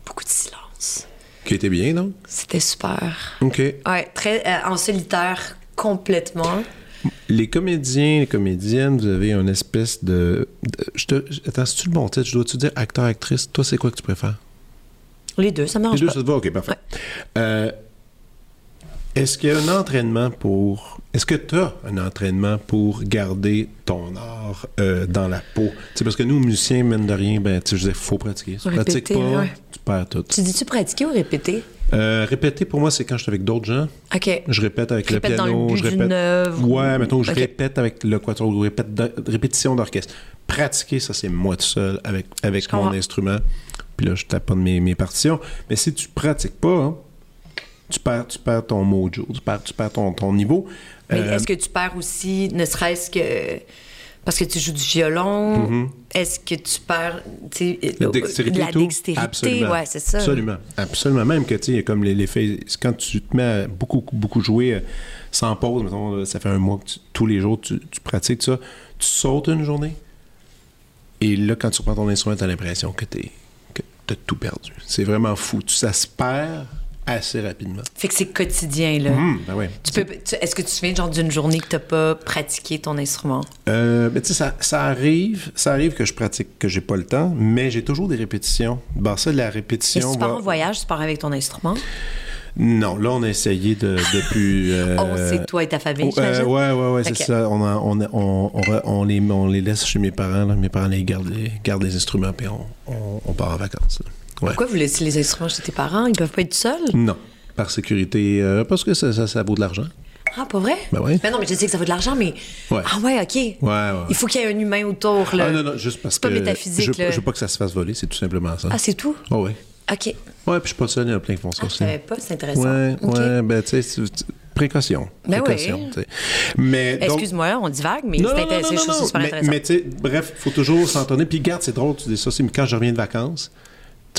Beaucoup de silence. Qui était bien, donc? C'était super. OK. Ouais, très euh, en solitaire complètement. Les comédiens, les comédiennes, vous avez une espèce de. de- je te, attends, c'est-tu le bon titre? Je dois-tu dire acteur, actrice? Toi, c'est quoi que tu préfères? Les deux, ça me Les deux, pas. ça te va? OK, parfait. Euh, est-ce qu'il y a un entraînement pour. Est-ce que tu as un entraînement pour garder ton art euh, dans la peau? C'est parce que nous, musiciens, mine de rien, ben, je disais, faut pratiquer. Si tu pratiques pas, ouais. tu perds tout. Tu dis-tu pratiquer ou répéter? Euh, répéter, pour moi, c'est quand je suis avec d'autres gens. OK. Je répète avec Répète le dans le piano. but je répète. œuvre Ouais, ou- mettons, je répète avec le quatuor ou répétition d'orchestre. Pratiquer, ça, c'est moi tout seul avec, avec Je mon comprends. instrument. Puis là, je taponne mes, mes partitions. Mais si tu pratiques pas, hein, tu, perds, tu perds ton mojo, tu perds, tu perds ton, ton niveau. Mais Euh, est-ce que tu perds aussi, ne serait-ce que parce que tu joues du violon, est-ce que tu perds tu sais, Mm-hmm. La euh, dextérité, de la dextérité? Absolument. Ouais, c'est ça. Absolument. Absolument. Même que, tu sais, comme les- Quand tu te mets à beaucoup, beaucoup jouer euh, sans pause, mettons, ça fait un mois que tu- tous les jours tu, tu pratiques ça, tu sautes une journée. Et là, quand tu reprends ton instrument, tu as l'impression que tu tout perdu. C'est vraiment fou. Tu- Ça se perd assez rapidement. Fait que c'est quotidien, là. Hum, ben ouais. Tu peux, tu- est-ce que tu te souviens genre d'une journée que t'as pas pratiqué ton instrument? Euh, ben, tu sais, ça, ça arrive, ça arrive que je pratique, que j'ai pas le temps, mais j'ai toujours des répétitions. Ben, ça, la Et répétition. si tu pars en voyage, tu pars avec ton instrument? Non, là, on a essayé de, depuis. *laughs* euh, oh, c'est toi et ta famille, oh, euh, ouais, ouais, ouais, c'est ça. On, a- on, a- on, on, les, on les laisse chez mes parents. là. Mes parents les gardent, les, gardent les instruments, puis on, part en vacances. Ouais. Pourquoi vous laissez les instruments chez tes parents? Ils peuvent pas être seuls? Non, par sécurité, euh, parce que ça, ça, ça vaut de l'argent. Ah, pas vrai? Ben ouais. non, mais je sais que ça vaut de l'argent, mais. Ouais. Ah, ouais, OK. Ouais, ouais. Il faut qu'il y ait un humain autour, là. Ah non, non, juste parce C'est pas que. métaphysique, je, là. je veux pas que ça se fasse voler, c'est tout simplement ça. Ah, c'est tout? Oh, ouais. OK. Ouais, puis je suis pas seul, il y en a plein qui font ça Ah, je aussi. savais pas, c'est intéressant. Ouais, ouais, ben tu sais, précaution. Ben précaution, oui. Mais Excuse-moi, on divague, mais c'est non, non, intéressant. non, Je trouve ça non, super mais, intéressant. mais tu sais, bref, faut toujours s'entonner. Puis garde, c'est drôle, tu dis ça, c'est quand je reviens de vacances,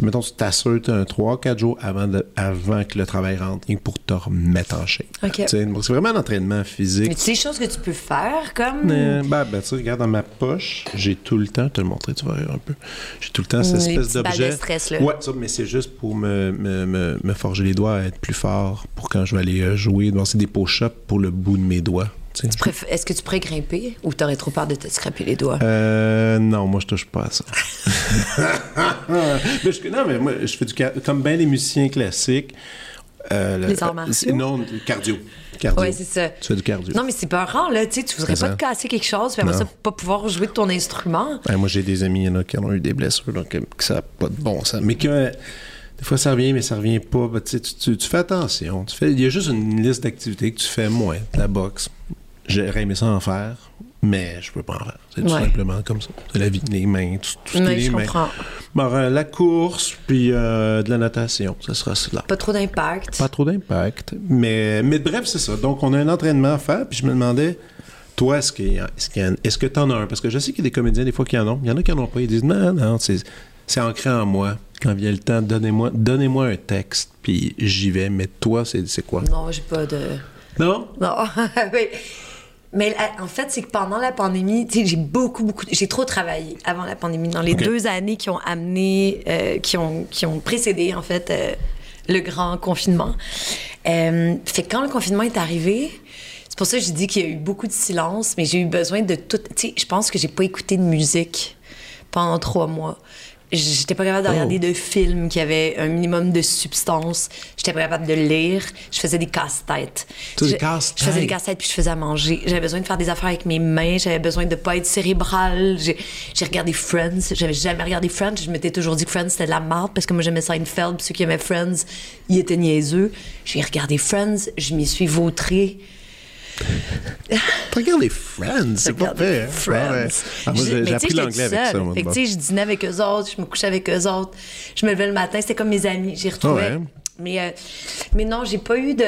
mettons, tu t'assures un 3-4 jours avant, de- avant que le travail rentre, pour te remettre en shape. OK. Tu sais, donc C'est vraiment un entraînement Mais physique. tu sais, des choses que tu peux faire, comme. Euh, ben, ben, tu sais, regarde dans ma poche, j'ai tout le temps, te le montrer, tu vas rire un peu. J'ai tout le temps cette espèce d'objet. de stress, là. Ouais, ça, mais c'est juste pour me, me, me, me forger les doigts à être plus fort pour quand je vais aller euh, jouer. Donc, c'est des push-ups pour le bout de mes doigts. Tu sais. Préf- Est-ce que tu pourrais grimper ou t'aurais trop peur de te scraper les doigts? Euh, non, moi, je touche pas à ça. *laughs* mais je- non, mais moi, je fais du comme bien les musiciens classiques. euh, le- Les arts martiaux? Non, cardio. cardio. Oui, c'est ça. Tu fais du cardio. Non, mais c'est pas rare, là. Tu sais, tu voudrais pas ça. te casser quelque chose, puis après ça, pas pouvoir jouer de ton instrument. Ouais, moi, j'ai des amis, il y en a qui ont eu des blessures, donc euh, que ça n'a pas de bon sens. Mais que euh, des fois, ça revient, mais ça revient pas. Ben, tu, sais, tu, tu- tu fais attention. Tu fais, il y a juste une liste d'activités que tu fais moins. La boxe, j'aurais aimé ça en faire, mais je peux pas en faire. C'est tout Ouais. simplement comme ça. C'est la vie, les mains, tout, tout ce qui est je mains. comprends. Bon, euh, la course, puis euh, de la natation, ça sera cela. Pas trop d'impact. Pas trop d'impact. Mais, mais bref, c'est ça. Donc, on a un entraînement à faire. Puis je me demandais, toi, est-ce a- est-ce que tu en as un? Parce que je sais qu'il y a des comédiens, des fois, qui en ont. Il y en a qui en ont pas. Ils disent, non, non, c'est, c'est ancré en moi. Quand vient le temps, donnez-moi, donnez-moi un texte, puis j'y vais. Mais toi, c'est, c'est quoi? Non, j'ai pas de. Non? Non, *laughs* oui. Mais en fait, c'est que pendant la pandémie, j'ai beaucoup, beaucoup. J'ai trop travaillé avant la pandémie. Dans les deux années qui ont amené, euh, qui, ont, qui ont précédé, en fait, euh, le grand confinement. Euh, fait que quand le confinement est arrivé, c'est pour ça que j'ai dit qu'il y a eu beaucoup de silence, mais j'ai eu besoin de tout. Tu sais, je pense que j'ai pas écouté de musique pendant trois mois. J'étais pas capable de regarder de films qui avaient un minimum de substance. J'étais pas capable de lire. Je faisais des casse-têtes. Je- casse-têtes? Je faisais des casse-têtes? puis je faisais à manger. J'avais besoin de faire des affaires avec mes mains. J'avais besoin de pas être cérébrale. J'ai j'ai regardé Friends. J'avais jamais regardé Friends. Je m'étais toujours dit que Friends c'était de la merde parce que moi j'aimais Seinfeld. Puis ceux qui aimaient Friends, ils étaient niaiseux. J'ai regardé Friends. Je m'y suis vautrée. Regardes les Friends, c'est pas hein? Friends. Ah, j'ai, appris l'anglais avec ça. moi, Fait que, bon. tu sais, je dînais avec eux autres, je me couchais avec eux autres, je me levais le matin, c'était comme mes amis. J'y retrouvais Ah ouais. Mais, euh, mais non, j'ai pas eu de.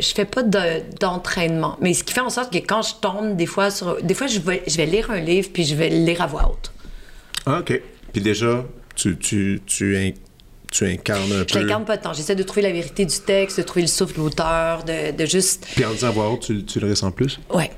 Je fais pas de- d'entraînement. mais ce qui fait en sorte que quand je tombe, des fois, sur, des fois je, vais, je vais lire un livre puis je vais le lire à voix haute. Ah, OK. Puis déjà, tu, tu, tu, tu incarnes un Je peu. l'incarne pas temps. J'essaie de trouver la vérité du texte, de trouver le souffle de l'auteur, de, de juste. Puis en disant à voix haute, tu, tu le ressens plus? Ouais.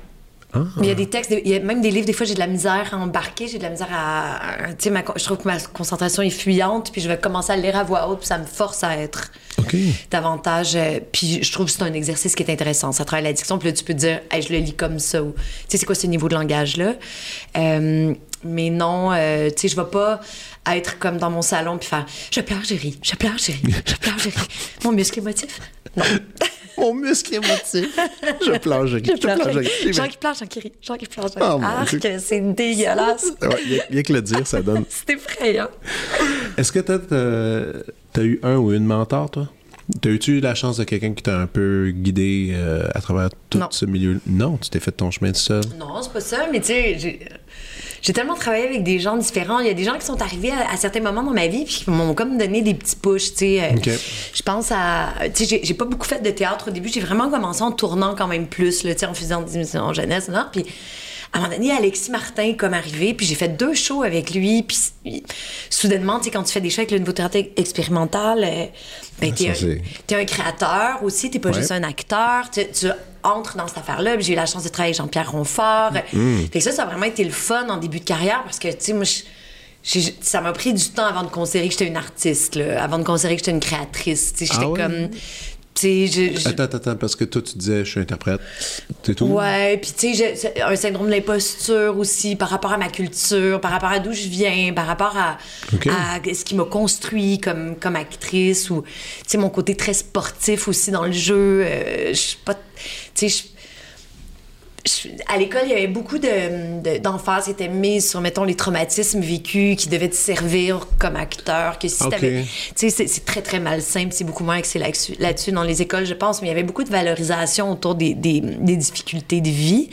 Ah. Mais Il y a des textes, il y a même des livres, des fois j'ai de la misère à embarquer, j'ai de la misère à. à- Tu sais, ma je trouve que ma concentration est fuyante, puis je vais commencer à lire à voix haute, puis ça me force à être OK. davantage. euh, puis je trouve que c'est un exercice qui est intéressant. Ça travaille la diction, puis là tu peux te dire, Hey, je le lis comme ça. ou Tu sais, c'est quoi ce niveau de langage-là? Euh, mais non, euh, tu sais, je vais pas être comme dans mon salon puis faire je pleure, j'ai ri, je pleure, j'ai ri, je pleure, j'ai ri. *laughs* Mon muscle émotif? Non. *laughs* Mon muscle émotif? je pleure, je ris. Je pleure, je j'ai ris. ri. Gens qui pleurent, gens qui rient, gens qui pleurent, gens qui Oh, Dieu. c'est dégueulasse. Ouais, rien- que le dire, ça donne. *laughs* C'est effrayant. Est-ce que t'as, t'as, t'as eu un ou une mentor, toi? T'as eu la chance de quelqu'un qui t'a un peu guidé euh, à travers tout Non. ce milieu? Non, tu t'es fait ton chemin tout seul? Non, c'est pas ça, mais tu sais, j'ai- tellement travaillé avec des gens différents. Il y a des gens qui sont arrivés à, à certains moments dans ma vie puis qui m'ont comme donné des petits pushs, tu sais. Euh. Je pense à... Tu sais, j'ai- pas beaucoup fait de théâtre au début. J'ai vraiment commencé en tournant quand même plus, là, tu sais, en faisant des émissions en jeunesse, non? Puis à un moment donné, Alexis Martin est comme arrivé, puis j'ai fait deux shows avec lui. Puis soudainement, tu sais, quand tu fais des shows avec le nouveau théâtre expérimental, euh, ben, Ah, t'es un, créateur aussi, t'es pas Ouais. juste un acteur. Tu, tu entres dans cette affaire-là. Puis J'ai eu la chance de travailler avec Jean-Pierre Ronfort. Mm. Fait que ça, ça a vraiment été le fun en début de carrière parce que, tu sais, moi, ça m'a pris du temps avant de considérer que j'étais une artiste, là, avant de considérer que j'étais une créatrice. Tu sais, j'étais Ah ouais? comme. Je- je- Attends, attends, attends, parce que toi, tu disais, je suis interprète. C'est tout? Ouais, puis tu sais, j'ai un syndrome de l'imposture aussi par rapport à ma culture, par rapport à d'où je viens, par rapport à ce qui m'a construit comme, comme actrice ou, tu sais, mon côté très sportif aussi dans le jeu. euh, je suis pas. Tu sais, je- à l'école, il y avait beaucoup de, de- d'emphase qui était mise sur, mettons, les traumatismes vécus qui devaient te servir comme acteur. Que si Ok. t'avais- tu sais, c'est, c'est très, très malsain, c'est beaucoup moins axé là-dessus, dans les écoles, je pense, mais il y avait beaucoup de valorisation autour des, des, des difficultés de vie.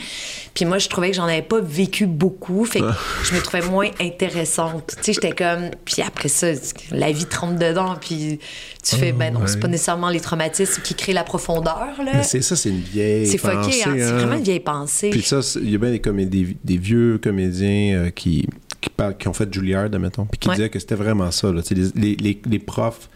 Puis moi, je trouvais que j'en avais pas vécu beaucoup, fait que je me trouvais moins intéressante. Tu sais, j'étais comme... Puis après ça, la vie te rentre dedans, puis tu fais, ben non, c'est ouais. pas nécessairement les traumatismes qui créent la profondeur, là. C'est ça, c'est une vieille C'est pensée. fucké, hein. C'est hein. vraiment une vieille pensée. Puis ça, il y a bien des, vieux comédiens euh, qui, qui, parlent- qui ont fait Juilliard, admettons, puis qui Ouais. disaient que c'était vraiment ça. Là. Tu sais, Les, les, les, les profs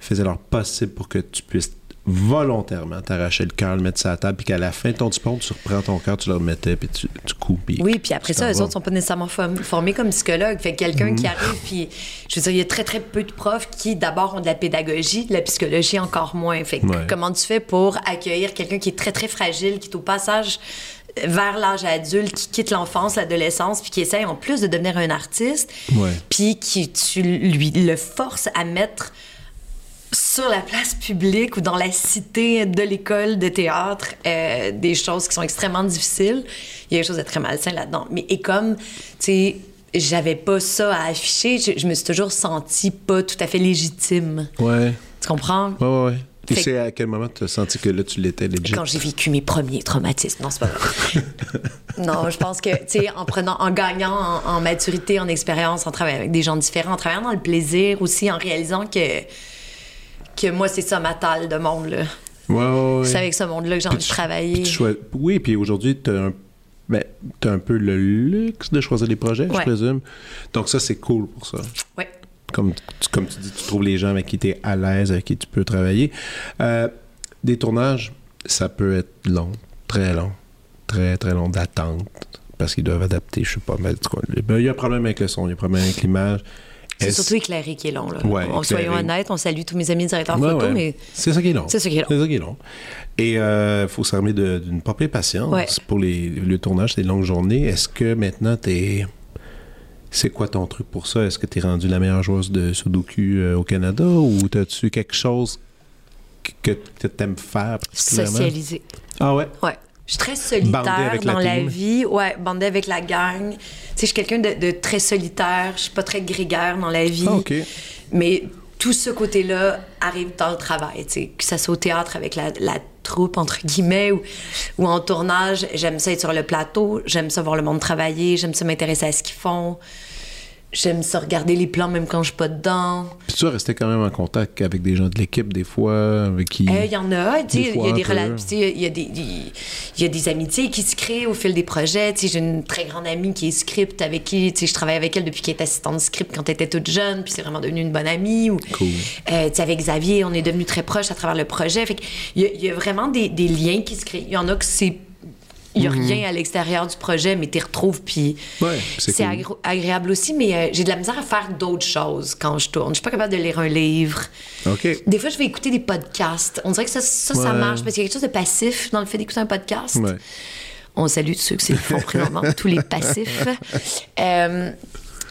faisaient leur possible pour que tu puisses volontairement t'arracher le cœur, le mettre sur la table, puis qu'à la fin de ton diplôme, tu reprends ton cœur, tu le remettais, puis tu, tu coupes. puis Oui, puis après ça, vas. autres sont pas nécessairement form- formés comme psychologues. Fait que quelqu'un qui arrive, puis je veux dire, il y a très, très peu de profs qui, d'abord, ont de la pédagogie, de la psychologie encore moins. Fait que Ouais. comment tu fais pour accueillir quelqu'un qui est très, très fragile, qui est au passage vers l'âge adulte, qui quitte l'enfance, l'adolescence, puis qui essaie en plus de devenir un artiste, Ouais. puis qui tu lui le forces à mettre sur la place publique ou dans la cité de l'école de théâtre euh, des choses qui sont extrêmement difficiles. Il y a quelque chose de très malsain là-dedans. Mais et comme, tu sais, j'avais pas ça à afficher, je, je me suis toujours sentie pas tout à fait légitime. Ouais, Tu comprends? ouais, ouais. ouais. Tu Fait- sais à quel moment tu as senti que là, tu l'étais legit? Quand j'ai vécu mes premiers traumatismes. Non, c'est pas vrai. *laughs* non, je pense que, tu sais, en prenant, en gagnant en, en maturité, en expérience, en travaillant avec des gens différents, en travaillant dans le plaisir aussi, en réalisant que, que moi, c'est ça ma talle de monde, là. Ouais, ouais, ouais. C'est avec ce monde-là que j'ai envie de travailler. puis Oui, puis aujourd'hui, tu as un... Ben, t'as un peu le luxe de choisir les projets, je présume. Donc ça, c'est cool pour ça. Ouais. Comme tu, comme tu dis, tu trouves les gens avec qui tu es à l'aise, avec qui tu peux travailler. Euh, des tournages, ça peut être long, très long, très, très long d'attente, parce qu'ils doivent adapter, je sais pas, mais ben, il y a un problème avec le son, il y a un problème avec l'image. C'est surtout éclairé qui est long, là. Ouais, On- Soyons honnêtes, on salue tous mes amis directeurs Ouais, photo, ouais. mais C'est ça qui est long. C'est ça qui est long. C'est ça qui est long. Et il faut s'armer d'une pas pire patience pour les, le tournage, c'est des longues journées. Est-ce que maintenant, t'es. C'est quoi ton truc pour ça? Est-ce que tu es rendu la meilleure joueuse de Sudoku euh, au Canada? Ou as-tu quelque chose que, tu aimes faire particulièrement? socialisé. Ah ouais? Ouais. Je suis très solitaire la dans la, vie. Ouais, bandée avec la gang. Tu sais, je suis quelqu'un de, de très solitaire. Je suis pas très grégaire dans la vie. Ah, OK. Mais tout ce côté-là arrive dans le travail, tu sais. Que ça soit au théâtre avec la, la troupe, entre guillemets, ou, ou en tournage. J'aime ça être sur le plateau. J'aime ça voir le monde travailler. J'aime ça m'intéresser à ce qu'ils font. J'aime ça regarder les plans même quand je suis pas dedans. Puis tu as resté quand même en contact avec des gens de l'équipe des fois, avec qui... Euh, Il y en a, tu sais, Des il y a des peu. rela- tu sais, il y a des, des- il y a des amitiés qui se créent au fil des projets. Tu sais, j'ai une très grande amie qui est script avec qui, tu sais, je travaille avec elle depuis qu'elle est assistante de script quand elle était toute jeune, puis c'est vraiment devenu une bonne amie. Ou, Cool. euh, tu sais, avec Xavier, on est devenus très proches à travers le projet. Fait y il y a vraiment des, des liens qui se créent. Il y en a que c'est il n'y a rien à l'extérieur du projet, mais tu retrouves, puis Mhm. Ouais, c'est cool. agré- agréable aussi. Mais euh, j'ai de la misère à faire d'autres choses quand je tourne. Je suis pas capable de lire un livre. OK. Des fois, je vais écouter des podcasts. On dirait que ça, ça, marche parce qu'il y a quelque chose de passif dans le fait d'écouter un podcast. Ouais. On salue tous ceux qui le font présentement, *laughs* tous les passifs. Euh,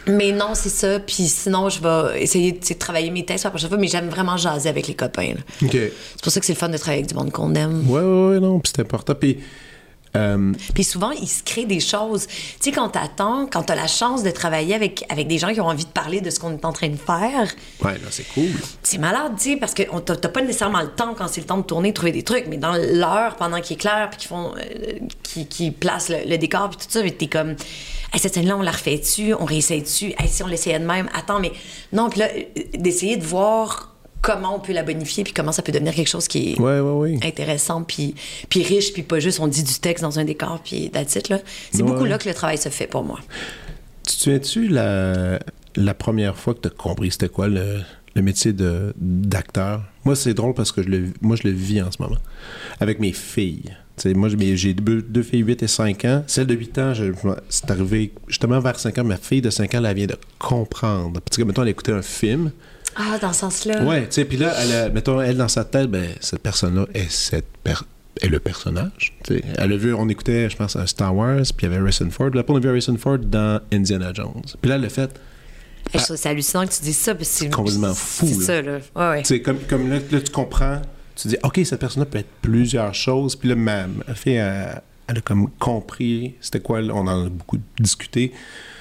mais non, c'est ça. Puis sinon, je vais essayer de travailler mes textes la prochaine fois, mais j'aime vraiment jaser avec les copains. là. OK. C'est pour ça que c'est le fun de travailler avec du monde qu'on aime. Ouais, ouais, ouais, non, puis c'est important. Puis, euh, Puis souvent, il se crée des choses. Tu sais, quand t'attends, quand t'as la chance de travailler avec, avec des gens qui ont envie de parler de ce qu'on est en train de faire, ouais, là, c'est cool. c'est malade, tu sais, parce que t'as pas nécessairement le temps quand c'est le temps de tourner, de trouver des trucs, mais dans l'heure, pendant qu'il est clair, puis qu'ils font, euh, placent le, le décor, puis tout ça, t'es comme, Hey, cette scène-là, on la refait dessus, on réessaye dessus, Hey, si on l'essayait de même, attends, mais non, puis là, euh, d'essayer de voir comment on peut la bonifier, puis comment ça peut devenir quelque chose qui est Ouais, ouais, ouais. intéressant, puis, puis riche, puis pas juste on dit du texte dans un décor, puis that's là. C'est beaucoup là que le travail se fait pour moi. Tu te souviens-tu la, la première fois que tu as compris c'était quoi le, le métier d'acteur? Moi, c'est drôle parce que je le, moi, je le vis en ce moment. Avec mes filles. Moi, j'ai deux, deux filles 8 et 5 ans. Celle de 8 ans, c'est arrivé justement vers 5 ans. Ma fille de 5 ans, elle vient de comprendre. Parce que, mettons, elle écoutait un film. Ah, dans ce sens-là. Ouais, tu sais, puis là, elle a- mettons, elle, dans sa tête, ben, cette personne-là est, cette per- est le personnage. tu sais. Elle a vu, on écoutait, je pense, un Star Wars, puis il y avait Harrison Ford. Là, on a vu Harrison Ford dans Indiana Jones. Puis là, elle a fait, je trouve ça hallucinant que tu dises ça, parce que c'est complètement fou, C'est ça, là. Ouais, ouais. tu sais, comme, comme là, là, tu comprends, tu dis, OK, cette personne-là peut être plusieurs choses. Puis là, ma, ma fille, elle, elle a comme compris, c'était quoi, on en a beaucoup discuté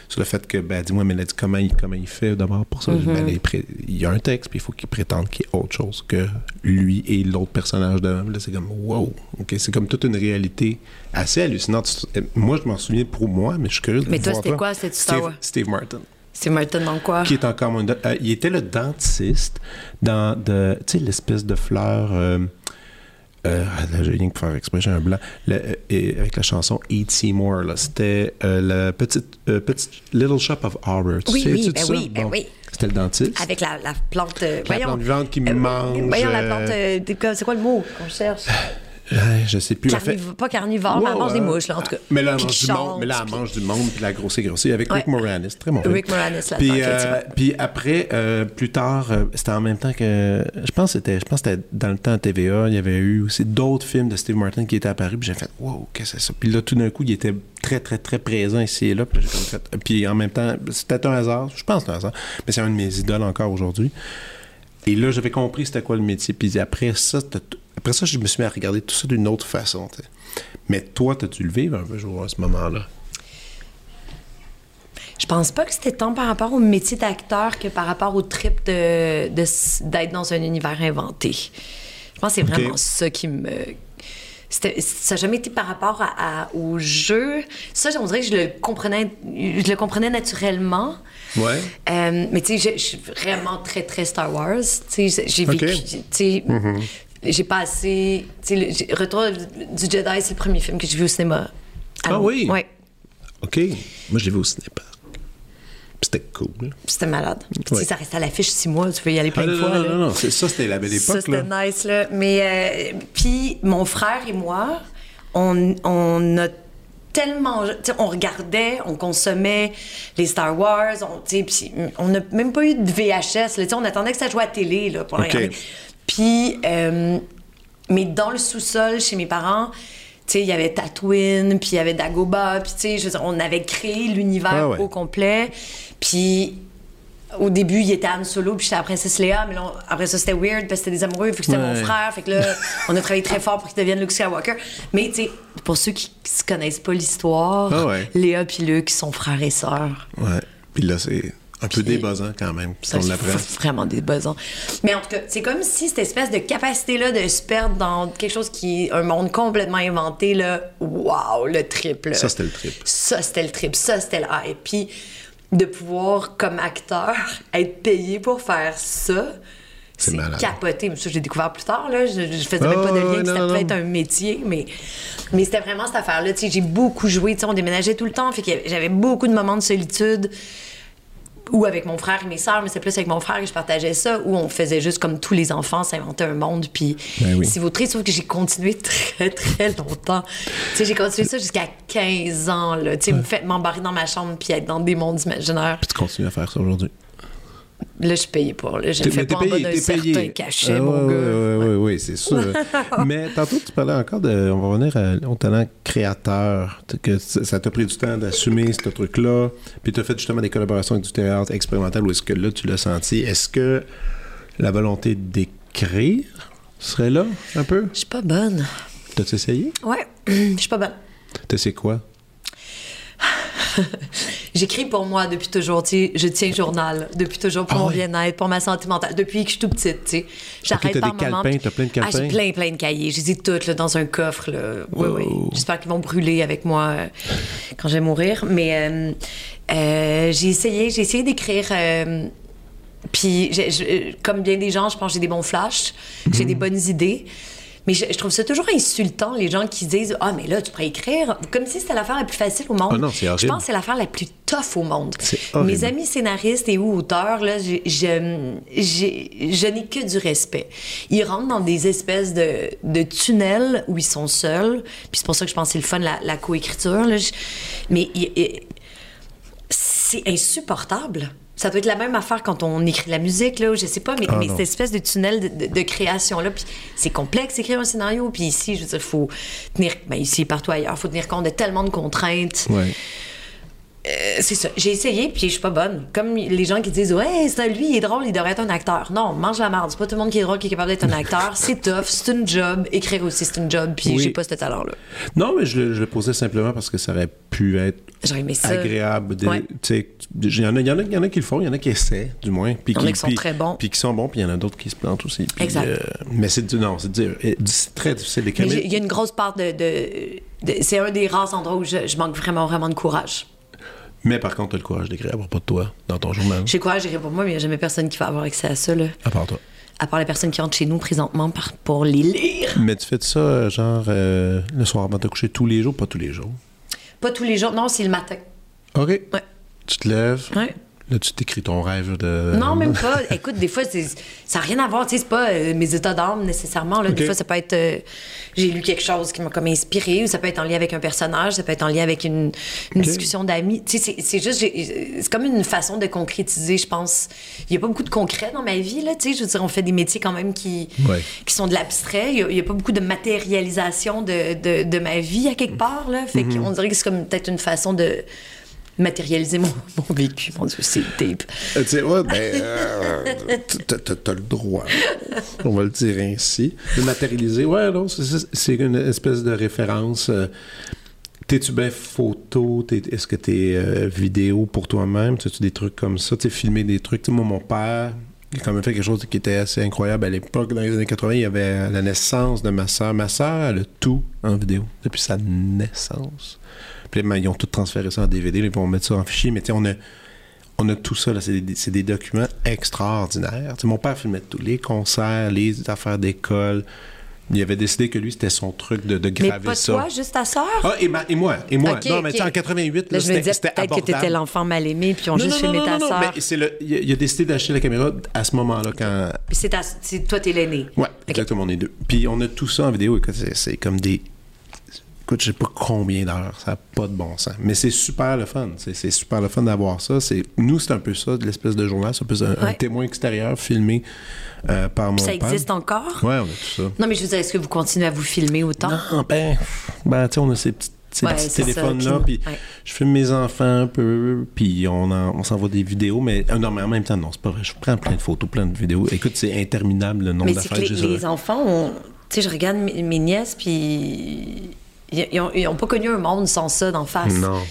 sur le fait que, ben, dis-moi, mais dit comment il, comment il fait d'abord pour ça? Ben, là, il, pré- il y a un texte, puis il faut qu'il prétende qu'il y ait autre chose que lui et l'autre personnage de Là, c'est comme, wow, OK, c'est comme toute une réalité assez hallucinante. Moi, je m'en souviens pour moi, mais je suis curieux de Mais toi, c'était quoi, c'était Star Steve? Steve Martin C'est Martin dans quoi? qui est encore mon euh, il était le dentiste dans de tu sais l'espèce de fleur euh, euh, là, j'ai rien que faire exprès, j'ai un blanc. Le- euh, avec la chanson Eat Seymour, là, c'était euh, la petite, euh, petite Little Shop of Horror. Tu Oui, sais, oui, tu ben ça? oui, ben oui. C'était le dentiste. Avec la, la plante. euh, la voyons. plante vivante qui Euh, mange. Voyons, la plante. c'est quoi le mot qu'on cherche? Je sais plus. en fait- Carniv- Pas carnivore, mais elle mange des mouches, là, en tout cas. Mais là, elle mange du monde. Mais là, elle mange du monde, puis la grossée, grossée, avec Ouais. Rick Moranis. Très bon. Rick Moranis, là-dedans, Puis, euh, puis après, euh, plus tard, euh, c'était en même temps que. Je pense que c'était, je pense que c'était dans le temps à TVA. Il y avait eu aussi d'autres films de Steve Martin qui étaient apparus. Puis j'ai fait, wow, qu'est-ce que c'est ça? Puis là, tout d'un coup, il était très, très, très présent ici et là. Puis là, j'ai comme fait. Puis en même temps, c'était un hasard. Je pense que c'est un hasard. Mais c'est un de mes idoles encore aujourd'hui. Et là, j'avais compris c'était quoi le métier. Puis après ça, après ça, je me suis mis à regarder tout ça d'une autre façon. Mais toi, t'as dû le vivre un peu, je vois, à ce moment-là? Je pense pas que c'était tant par rapport au métier d'acteur que par rapport au trip de, d'être dans un univers inventé. Je pense que c'est vraiment ça qui me. ça n'a jamais été par rapport à, à- au jeu. Ça, on dirait que je le comprenais, je le comprenais naturellement. Ouais. Euh, mais tu sais, je- je suis vraiment très, très Star Wars. Tu sais, j'ai Ok. vécu. Tu sais, j'ai passé. Tu sais, le- j'ai- Retour du Jedi, c'est le premier film que j'ai vu au cinéma. Ah oui? Ouais. OK. Moi, je l'ai vu au cinéma. C'était cool. C'était malade. Ouais. ça restait à l'affiche six mois, tu peux y aller plein Ah, de non, fois. non, là. non, non, ça, c'était la belle Ça, époque. c'était là. nice, là. Mais, euh, puis, mon frère et moi, on, on a tellement... tu sais, on regardait, on consommait les Star Wars, on, tu sais, puis on n'a même pas eu de VHS, là, tu sais, on attendait que ça joue à la télé, là, pour regarder. Puis, euh, mais dans le sous-sol, chez mes parents... Tu sais, il y avait Tatooine, puis il y avait Dagobah, puis tu sais, on avait créé l'univers Ah ouais. au complet. Puis au début, il était Han Solo, puis j'étais la princesse Léa, mais là, on- après ça, c'était weird parce que c'était des amoureux, puis que c'était mon frère. Fait que là, *laughs* on a travaillé très fort pour qu'il devienne Luke Skywalker. Mais, tu sais, pour ceux qui ne connaissent pas l'histoire, Ah ouais. Léa puis Luke sont frères et sœurs. Ouais. Puis là, c'est un peu débuzzant quand même, si on C'est l'apprend. vraiment des besoins. Mais en tout cas, c'est comme si cette espèce de capacité-là de se perdre dans quelque chose qui est un monde complètement inventé, là, waouh, le triple. Ça, c'était le trip. Ça, c'était le trip. Ça, c'était le hype. Puis, de pouvoir, comme acteur, être payé pour faire ça, C'est capoté. Mais ça, j'ai découvert plus tard. Là. Je, je faisais même Oh, pas de lien ouais, que non, peut-être non. un métier, mais, mais c'était vraiment cette affaire-là. Tu sais, J'ai beaucoup joué. Tu sais, On déménageait tout le temps. Fait que j'avais beaucoup de moments de solitude ou avec mon frère et mes sœurs, mais c'est plus avec mon frère que je partageais ça, où on faisait juste comme tous les enfants, s'inventer un monde, puis Ben oui. c'est vautré, sauf que j'ai continué très, très longtemps. tu sais, j'ai continué ça jusqu'à 15 ans, là. Tu sais, me fait m'embarrer dans ma chambre, puis être dans des mondes imaginaires. Puis tu continues à faire ça aujourd'hui. Là, je suis payée pour, là. Je ne fais pas en bas d'un certain cachet, Ah, mon ouais, gars. ouais, ouais, ouais, c'est sûr. *laughs* mais tantôt, tu parlais encore de. On va revenir à- au talent créateur. Que ça t'a pris du temps d'assumer ce truc-là. Puis tu as fait justement des collaborations avec du théâtre expérimental. Ou est-ce que là, tu l'as senti? Est-ce que la volonté d'écrire serait là un peu? Je suis pas bonne. T'as-tu essayé? Ouais, *clears throat* je suis pas bonne. T'as essayé quoi? *laughs* J'écris pour moi depuis toujours, tu sais, je tiens journal depuis toujours pour Ah mon bien-être, pour ma santé mentale, depuis que je suis toute petite, tu sais. J'arrête t'as par des moment. calepins, t'as plein de Ah, j'ai calepins? plein, plein de cahiers. Je les ai toutes là, dans un coffre, là. Oui, oui. J'espère qu'ils vont brûler avec moi euh, quand je vais mourir. Mais euh, euh, j'ai essayé, j'ai essayé d'écrire. puis, j'ai- comme bien des gens, je pense que j'ai des bons flashs, j'ai Mhm. des bonnes idées. Mais je, je trouve ça toujours insultant, les gens qui disent Ah, mais là, tu pourrais écrire. Comme si c'était l'affaire la plus facile au monde. Ah non, c'est Je horrible. pense que c'est l'affaire la plus tough au monde. C'est horrible. Mes amis scénaristes et ou auteurs, là, je, je n'ai que du respect. Ils rentrent dans des espèces de, de tunnels où ils sont seuls. Puis c'est pour ça que je pense que c'est le fun, la, la coécriture. là. Je- mais il- il- c'est insupportable. Ça doit être la même affaire quand on écrit de la musique, là, ou je sais pas, mais, Ah mais cette espèce de tunnel de, de- de création-là. Puis c'est complexe écrire un scénario. Puis ici, je veux dire, faut tenir, ben ici partout ailleurs, il faut tenir compte de tellement de contraintes. Ouais. Euh, c'est ça. J'ai essayé, puis je suis pas bonne. Comme les gens qui disent Ouais, c'est un- lui, il est drôle, il devrait être un acteur. Non, mange la merde. C'est pas tout le monde qui est drôle qui est capable d'être un acteur. *laughs* C'est tough, c'est une job. Écrire aussi, c'est une job, puis Oui. j'ai pas ce talent-là. Non, mais je, le- je le posais simplement parce que ça aurait pu être J'aurais aimé ça. agréable. Ouais. Il y, en a- y, en a- il y en a qui le font, il y en a qui essaient, du moins. Puis Il y en a qui sont très bons. Puis qui sont bons, puis il y en a d'autres qui se plantent aussi. Exact. euh, mais c'est du- non, c'est. Et C'est très difficile Mais d'écrire. il y a une grosse part de. de- de- c'est un des rares endroits où je, je manque vraiment, vraiment de courage. Mais par contre, tu as le courage d'écrire à propos de toi dans ton journal. J'ai courage, j'irai pour moi, mais il n'y a jamais personne qui va avoir accès à ça, là. À part toi. À part les personnes qui rentrent chez nous présentement par- pour les lire. Mais tu fais de ça, euh, genre, euh, le soir avant de te coucher tous les jours, pas tous les jours. Pas tous les jours. Non, c'est le matin. OK. Ouais. Tu te lèves. Ouais. Là, tu t'écris ton rêve de. Non, même pas. Écoute, des fois, c'est- ça n'a rien à voir. Tu sais, c'est pas euh, mes états d'âme nécessairement. Là. Des fois, ça peut être. euh, j'ai lu quelque chose qui m'a comme inspiré, ou ça peut être en lien avec un personnage, ça peut être en lien avec une, discussion d'amis. Tu sais, c'est- juste. j'ai- C'est comme une façon de concrétiser, je pense. Il n'y a pas beaucoup de concret dans ma vie, là. Tu sais, je veux dire, on fait des métiers quand même qui, Ouais. qui sont de l'abstrait. Il n'y a, pas beaucoup de matérialisation de, de, de ma vie à quelque part, là. Fait Mm-hmm. qu'on dirait que c'est comme peut-être une façon de matérialiser mon, mon vécu. Mon tape. Euh, tu sais, ouais, ben, euh, t'as- le droit, on va le dire ainsi, de matérialiser. Ouais, non, c'est- une espèce de référence. euh, T'es-tu bien photo? T'es- Est-ce que t'es euh, vidéo pour toi-même? T'as-tu des trucs comme ça? Tu sais, filmer des trucs? Moi, mon père, il a quand même fait quelque chose qui était assez incroyable à l'époque. Dans les années 80, il y avait la naissance de ma sœur. Ma sœur, elle a tout en vidéo depuis sa naissance. Puis ben, ils ont tout transféré ça en DVD. là, Ils vont mettre ça en fichier. Mais tu sais, on a, on a tout ça. là. C'est des, c'est des documents extraordinaires. Mon père filmait tous les concerts, les affaires d'école. Il avait décidé que lui, c'était son truc de, de Mais graver pas ça. toi, juste ta sœur? Ah, et, ma- et moi, et moi. Non, mais en 88, Là, là, je me c'était disais c'était peut-être que t'étais l'enfant mal aimé, puis on Non, juste non, filmé non, ta sœur. mais c'est le, il, a, décidé d'acheter la caméra à ce moment-là quand... Puis c'est ta- c'est- toi, t'es l'aîné. Ouais, exactement, on est deux. Puis on a tout ça en vidéo, c'est comme des... Écoute, je sais pas combien d'heures, ça n'a pas de bon sens. Mais c'est super le fun, c'est, super le fun d'avoir ça. C'est, nous, c'est un peu ça, de l'espèce de journal, c'est un peu un, témoin extérieur filmé euh, par mon ça existe encore? Ouais, on a tout ça. Non, mais je veux dire, est-ce que vous continuez à vous filmer autant? Non, ben, ben tu sais, on a ces petits, ces Ouais, petits téléphones-là, puis- ouais. je filme mes enfants un peu, puis on, on s'envoie des vidéos, mais euh, non, mais en même temps, non, c'est pas vrai. Je prends plein de photos, plein de vidéos. Écoute, c'est interminable le nombre d'affaires les, que j'ai les sur- enfants, ont- tu sais, je regarde mes, mes nièces, puis ils, ils ont, ils ont pas connu un monde sans ça d'en face. Non. Tu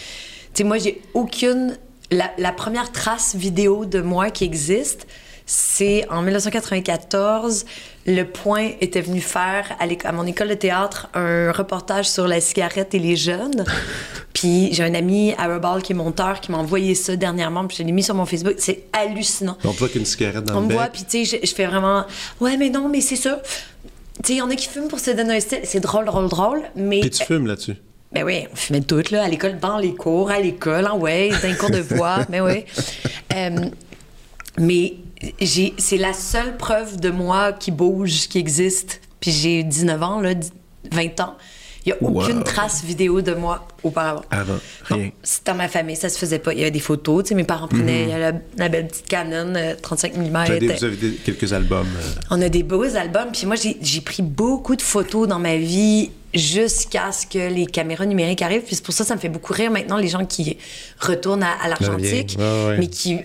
sais, moi, j'ai aucune. La, la première trace vidéo de moi qui existe, c'est en 1994, Le Point était venu faire à, mon école de théâtre un reportage sur la cigarette et les jeunes. *laughs* Puis j'ai un ami, Arabal, qui est monteur, qui m'a envoyé ça dernièrement, puis je l'ai mis sur mon Facebook. C'est hallucinant. On voit qu'une cigarette dans On le me bec? voit, puis tu sais, je, je fais vraiment. Ouais, mais non, mais c'est ça. Tu sais, il y en a qui fument pour se donner un style. C'est drôle, drôle, drôle. Mais. Puis tu fumes là-dessus. Ben oui, on fumait toutes, là, à l'école, dans les cours, à l'école, en ouais, dans les cours de voix, *laughs* ben oui. Euh, mais j'ai, c'est la seule preuve de moi qui bouge, qui existe. Puis j'ai 19 ans, là, 20 ans. Il n'y a aucune Wow. trace vidéo de moi auparavant. Avant, c'est dans ma famille, ça se faisait pas. Il y avait des photos, tu sais, mes parents prenaient a la, la belle petite Canon euh, 35 mm. Vous avez, vous avez quelques albums. euh, On a des beaux albums. Puis moi, j'ai pris beaucoup de photos dans ma vie jusqu'à ce que les caméras numériques arrivent. Puis c'est pour ça que ça me fait beaucoup rire maintenant, les gens qui retournent à, à l'argentique, ouais. mais qui,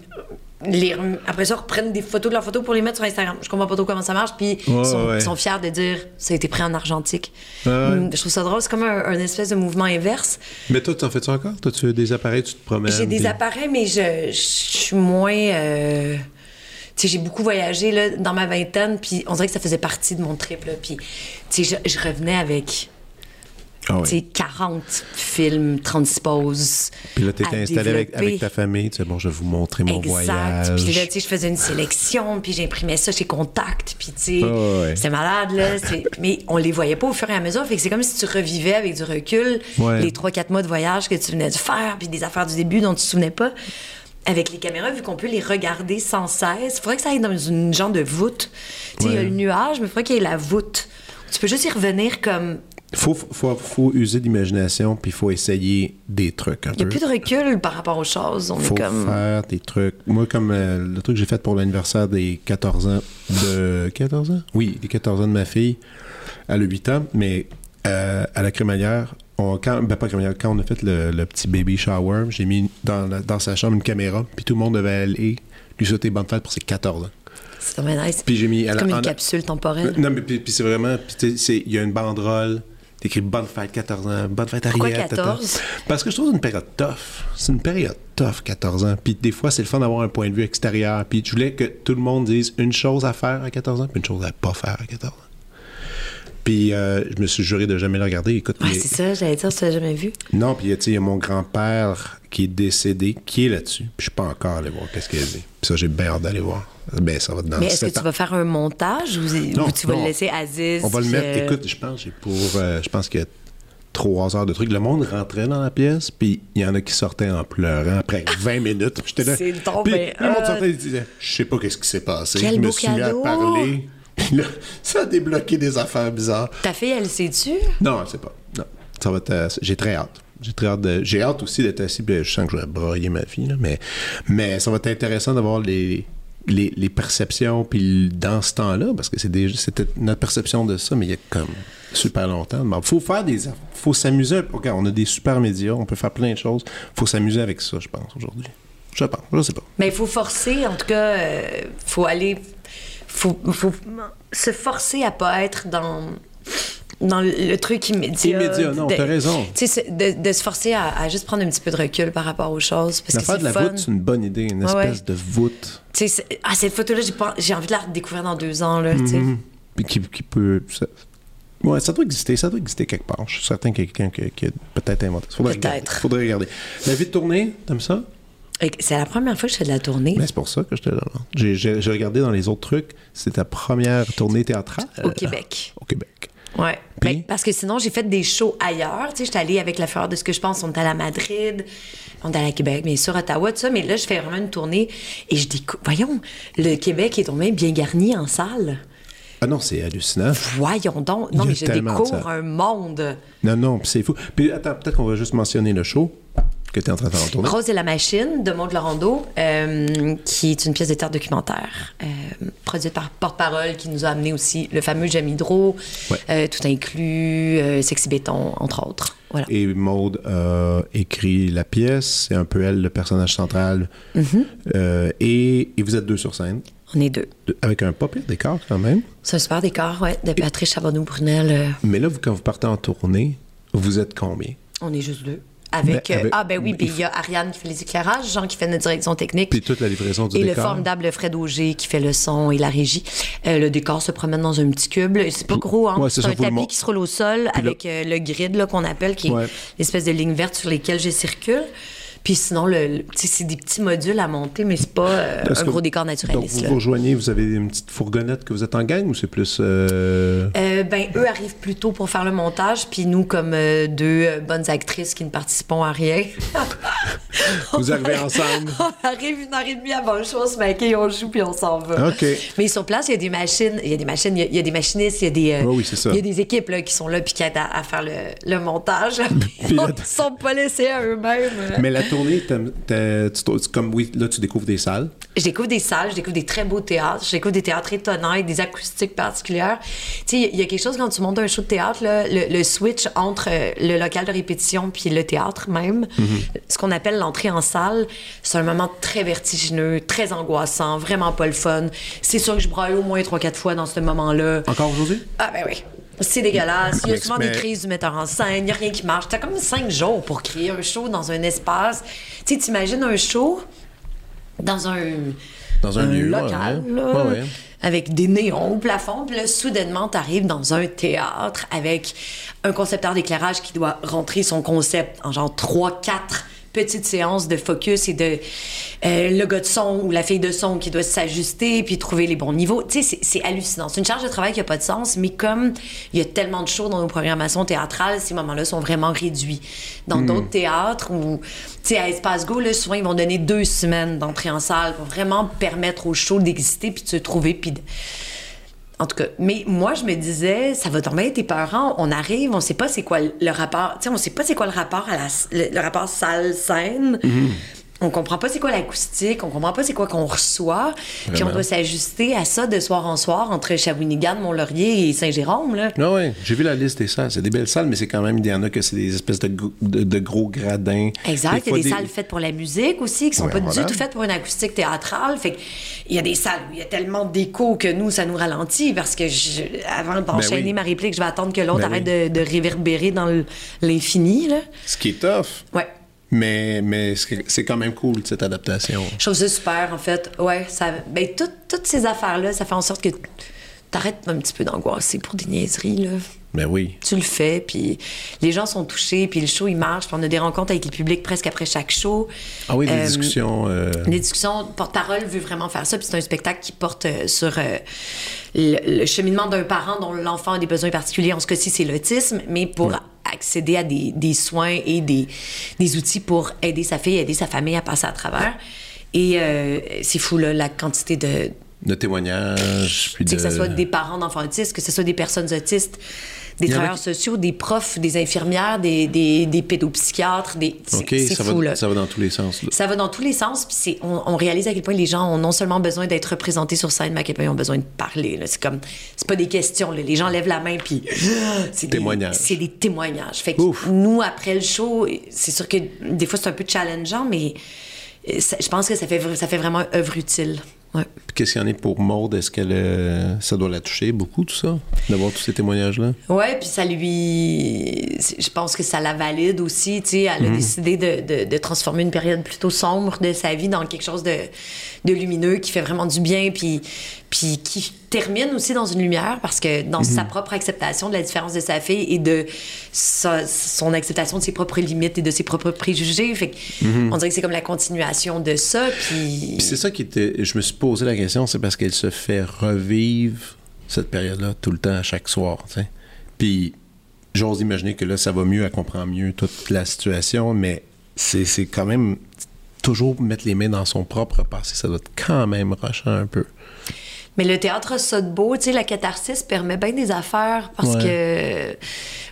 les, après ça, reprennent des photos de leurs photos pour les mettre sur Instagram. Je comprends pas trop comment ça marche. Puis ils sont, ouais. ils sont fiers de dire ça a été pris en argentique. Ouais. Hum, Je trouve ça drôle. C'est comme un, un espèce de mouvement inverse. Mais toi, t'en fais-tu encore? Toi, tu as des appareils, tu te promènes? J'ai des appareils, mais je, je suis moins. euh, Tu sais, j'ai beaucoup voyagé là, dans ma vingtaine, puis on dirait que ça faisait partie de mon trip. Là, puis, tu sais, je, je revenais avec Ah ouais. tu sais, 40 films transposes. Puis là, t'étais à installé avec, ta famille. Tu sais, bon, je vais vous montrer mon Exact. voyage. Puis là, tu sais, je faisais une sélection, puis j'imprimais ça chez Contact, puis tu sais, ouais. c'était malade, là. Mais on les voyait pas au fur et à mesure, fait que c'est comme si tu revivais avec du recul Ouais. les 3-4 mois de voyage que tu venais de faire, puis des affaires du début dont tu te souvenais pas. Avec les caméras, vu qu'on peut les regarder sans cesse, il faudrait que ça aille dans une genre de voûte. Tu sais, il y a le nuage, mais il faudrait qu'il y ait la voûte. Tu peux juste y revenir comme. Faut, faut, faut user d'imagination, puis il faut essayer des trucs Il n'y a plus de recul par rapport aux choses. On faut est comme. faire des trucs. Moi, comme euh, le truc que j'ai fait pour l'anniversaire des 14 ans de... 14 ans? Oui, des 14 ans de ma fille. Elle a 8 ans, mais euh, à la crémaillère, on, quand, ben pas crémaillère, quand on a fait le, le petit baby shower, j'ai mis dans, la- dans sa chambre une caméra, puis tout le monde devait aller lui souhaiter bonne fête pour ses 14 ans. C'est nice. Puis j'ai mis... C'est comme une capsule temporelle. Non, mais puis, puis c'est vraiment... il y a une banderole... T'écris Bonne fête 14 ans, bonne fête Pourquoi Ariette. tata. 14? Parce que je trouve que c'est une période tough. C'est une période tough, 14 ans. Puis des fois, c'est le fun d'avoir un point de vue extérieur. Puis je voulais que tout le monde dise une chose à faire à 14 ans, puis une chose à pas faire à 14 ans. Puis euh, je me suis juré de jamais le regarder. Écoute, Ouais, c'est ça, j'allais dire, tu l'as jamais vu? non, puis tu sais, il y a mon grand-père qui est décédé, qui est là-dessus. Puis je suis pas encore allé voir qu'est-ce qu'il a dit. Puis ça, j'ai bien hâte d'aller voir. Ben, ça va dans Mais est-ce que tu vas faire un montage ou, Non, ou tu vas le laisser Aziz? On va le puis, mettre. euh, Écoute, je pense j'ai pour. euh, je pense qu'il y a trois heures de trucs. Le monde rentrait dans la pièce, puis il y en a qui sortaient en pleurant après *laughs* 20 minutes. J'étais là. C'est Puis ben le monde sortait et disait Je sais pas qu'est-ce qui s'est passé. Quel je me suis mis à cadeau. parler. *laughs* Puis là, ça a débloqué des affaires bizarres. Ta fille, elle sait-tu? Non, je sais pas. Non. Ça va être. euh, j'ai très hâte. J'ai très hâte de- J'ai hâte aussi d'être assis, puis je sens que je vais broyer ma fille, là, mais, mais ça va être intéressant d'avoir les, les, les perceptions, puis dans ce temps-là, parce que c'est déjà, c'était notre perception de ça, mais il y a comme super longtemps. Il faut faire des. faut s'amuser. Regarde, on a des super médias, on peut faire plein de choses. faut s'amuser avec ça, je pense, aujourd'hui. Je pense, je sais pas. Mais il faut forcer, en tout cas, euh, faut aller. Faut, faut se forcer à pas être dans. Dans le, truc immédiat. Immédiat, non, t'as raison. Tu sais, de, de se forcer à, à juste prendre un petit peu de recul par rapport aux choses. Parce que L'affaire de la fun. voûte, c'est une bonne idée, une espèce ouais. de voûte. Tu sais, c'est- ah, cette photo-là, j'ai, envie de la redécouvrir dans deux ans. Là, tu sais. Mhm. Puis qui, qui peut. Ça, ouais, ça doit exister. Ça doit exister quelque part. Je suis certain qu'il y a quelqu'un qui, qui a peut-être inventé ça. Faudrait Peut-être. regarder. Faudrait regarder. La vie de tournée, t'aimes ça? C'est la première fois que je fais de la tournée c'est pour ça que je te le demande. J'ai, j'ai- j'ai regardé dans les autres trucs. C'est ta première tournée théâtrale? au Québec. Au Québec. Ouais. Ben, parce que sinon, j'ai fait des shows ailleurs. Tu sais, j'étais allée avec la fleur de ce que je pense. On est allé à Madrid, on est allé à Québec, bien sûr, Ottawa, tout ça. Mais là, je fais vraiment une tournée et je dis, voyons, le Québec est tombé bien garni en salle. Ah non, c'est hallucinant. Voyons donc. Non, mais je découvre un monde. Non, non, puis c'est fou. Puis attends, peut-être qu'on va juste mentionner le show que tu es en train de faire. Rose et la machine de Maud Laurando, euh, qui est une pièce de théâtre documentaire euh, produite par Porte-Parole, qui nous a amené aussi le fameux Jamie Hydro, Ouais. euh, tout inclus, euh, Sexy Béton, entre autres. Voilà. Et Maude a écrit la pièce. C'est un peu elle, le personnage central. Euh, et, et vous êtes deux sur scène. On est deux. De- Avec un pas pire décor quand même. C'est un super décor, ouais, de Patrice Charbonneau-Brunel. euh, Mais là, vous, quand vous partez en tournée, vous êtes combien? on est juste deux. Avec, Ben, euh, avec- ah ben oui, puis il y a Ariane qui fait les éclairages, Jean qui fait notre direction technique. Puis toute la livraison du et le décor. formidable Fred Auger qui fait le son et la régie. Euh, le décor se promène dans un petit cube. C'est pas gros, hein. Ouais, c'est un le tapis qui se roule au sol Puis là- avec euh, le grid là, qu'on appelle, qui est Ouais. l'espèce de ligne verte sur lesquelles je circule. Puis sinon, le, c'est des petits modules à monter, mais c'est pas euh, un gros vous- décor Donc, naturaliste. vous là. vous rejoignez, vous avez une petite fourgonnette que vous êtes en gang ou c'est plus. euh, Euh, ben, eux arrivent plus tôt pour faire le montage, puis nous, comme euh, deux euh, bonnes actrices qui ne participons à rien, *laughs* Vous arrivez ensemble? *laughs* on arrive une heure et demie avant le show, on se maquille, on joue, puis on s'en va. OK. Mais sur place, il y a des machines, il y a des machines, il y a, il y a des machinistes, il y a des, Ouais, oui, c'est ça. il y a des équipes là, qui sont là puis qui aident à, à faire le, le montage. *laughs* Puis Ils sont pas laissés à eux-mêmes. Mais la tournée, tu- tu- comme oui, là, tu découvres des salles. Je découvre des salles, je découvre des très beaux théâtres, je découvre des théâtres étonnants avec des acoustiques particulières. Tu sais, il y a quelque chose quand tu montes un show de théâtre, là, le, le switch entre euh, le local de répétition puis le théâtre même, ce qu'on appelle l'entrée en salle, c'est un moment très vertigineux, très angoissant, vraiment pas le fun. C'est sûr que je braille au moins 3-4 fois dans ce moment-là. Encore aujourd'hui? Ah ben oui. C'est dégueulasse. Il y a souvent des crises du metteur en scène. Il n'y a rien qui marche. T'as comme cinq jours pour créer un show dans un espace. Tu sais, t'imagines un show dans un dans un, lieu, local, avec des néons au plafond. Puis là, soudainement, t'arrives dans un théâtre avec un concepteur d'éclairage qui doit rentrer son concept en genre 3-4 petite séance de focus et de euh, le gars de son ou la fille de son qui doit s'ajuster puis trouver les bons niveaux. Tu sais, c'est hallucinant. C'est une charge de travail qui n'a pas de sens, mais comme il y a tellement de choses dans nos programmations théâtrales, ces moments-là sont vraiment réduits. Dans hmm. d'autres théâtres ou, tu sais, à Espace Go, là, souvent, ils vont donner deux semaines d'entrée en salle pour vraiment permettre au show d'exister puis de se trouver puis de en tout cas, mais moi, je me disais, ça va tomber être épeurant. On arrive, on sait pas c'est quoi le rapport. Tu sais, on sait pas c'est quoi le rapport à la, le, le rapport salle-scène. On comprend pas c'est quoi l'acoustique, on comprend pas c'est quoi qu'on reçoit. Puis on doit s'ajuster à ça de soir en soir entre Shawinigan, Mont-Laurier et Saint-Jérôme, là. Ah ouais, j'ai vu la liste des salles. C'est des belles salles, mais c'est quand même, il y en a que c'est des espèces de, de, de gros gradins. Exact. Il y a des, salles faites pour la musique aussi, qui sont Ouais, pas voilà. du tout faites pour une acoustique théâtrale. Fait il y a des salles où il y a tellement d'écho que nous, ça nous ralentit parce que je- avant d'enchaîner oui. ma réplique, je vais attendre que l'autre Ben arrête oui. de, de réverbérer dans l'infini, là. Ce qui est tough. Ouais. Mais, mais c'est quand même cool, cette adaptation. Je trouve ça super, en fait. Ouais, ben, tout- toutes ces affaires-là, ça fait en sorte que t'arrêtes un petit peu d'angoisser pour des niaiseries, là. Ben oui. Tu le fais, puis les gens sont touchés, puis le show, il marche, puis on a des rencontres avec le public presque après chaque show. Ah oui, des Euh, discussions. euh, Les discussions, Porte-Parole veut vraiment faire ça, puis c'est un spectacle qui porte euh, sur euh, le, le cheminement d'un parent dont l'enfant a des besoins particuliers. En ce cas-ci, c'est l'autisme, mais pour accéder à des, des soins et des, des outils pour aider sa fille, aider sa famille à passer à travers. Et c'est fou, là, la quantité de, de témoignages. Puis de... que ce soit des parents d'enfants autistes, que ce soit des personnes autistes, des travailleurs sociaux, des profs, des infirmières, des, des, des pédopsychiatres, des... c'est- OK, c'est ça, fou, va, là. ça va dans tous les sens. là. Ça va dans tous les sens, puis c'est- on, on réalise à quel point les gens ont non seulement besoin d'être représentés sur scène, mais à quel point ils ont besoin de parler. C'est comme, c'est pas des questions. là. Les gens lèvent la main, puis *gasps* c'est des Témoignages. C'est des témoignages. Fait que Ouf. nous, après le show, c'est sûr que des fois c'est un peu challengeant, mais euh, ça- je pense que ça fait, ça fait vraiment œuvre utile. Ouais. Puis Qu'est-ce qu'il y en a pour Maude? Est-ce qu'elle euh, ça doit la toucher beaucoup, tout ça? D'avoir tous ces témoignages-là? Ouais, puis ça lui. Je pense que ça la valide aussi. Tu sais, elle a décidé de, de- de transformer une période plutôt sombre de sa vie dans quelque chose de, de lumineux qui fait vraiment du bien, puis, puis qui termine aussi dans une lumière parce que dans sa propre acceptation de la différence de sa fille et de sa- son acceptation de ses propres limites et de ses propres préjugés. Fait que on dirait que c'est comme la continuation de ça, puis. Puis c'est ça qui était. Je me suis posé la question, c'est parce qu'elle se fait revivre cette période-là tout le temps, à chaque soir. tu sais. Puis j'ose imaginer que là, ça va mieux, elle comprend mieux toute la situation, mais c'est c'est quand même toujours mettre les mains dans son propre passé. Ça doit être quand même rushant un peu. Mais le théâtre a ça de beau, tu sais, la catharsis permet bien des affaires parce que,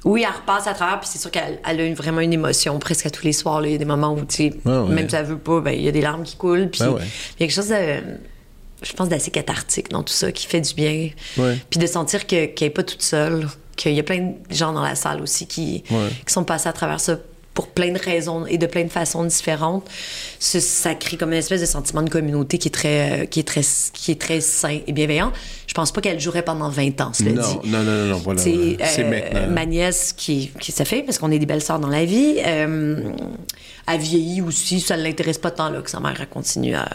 oui, elle repasse à travers, puis c'est sûr qu'elle elle a une- vraiment une émotion presque à tous les soirs. là. Il y a des moments où, tu sais, Ouais, ouais. même si elle veut pas, ben, il y a des larmes qui coulent, puis Ben il y a quelque chose de, je pense, d'assez cathartique dans tout ça, qui fait du bien. Ouais. Puis de sentir que- qu'elle n'est pas toute seule, qu'il y a plein de gens dans la salle aussi qui, Ouais. qui sont passés à travers ça pour plein de raisons et de plein de façons différentes. Ça, ça crée comme une espèce de sentiment de communauté qui est très, euh, qui est très, qui est très sain et bienveillant. Je pense pas qu'elle jouerait pendant 20 ans, cela Non, dit. non, non, non, non, voilà. C'est euh, maintenant. ma nièce qui, qui fait, parce qu'on est des belles sœurs dans la vie, euh, a vieilli aussi, ça ne l'intéresse pas tant là, que sa mère elle continue à.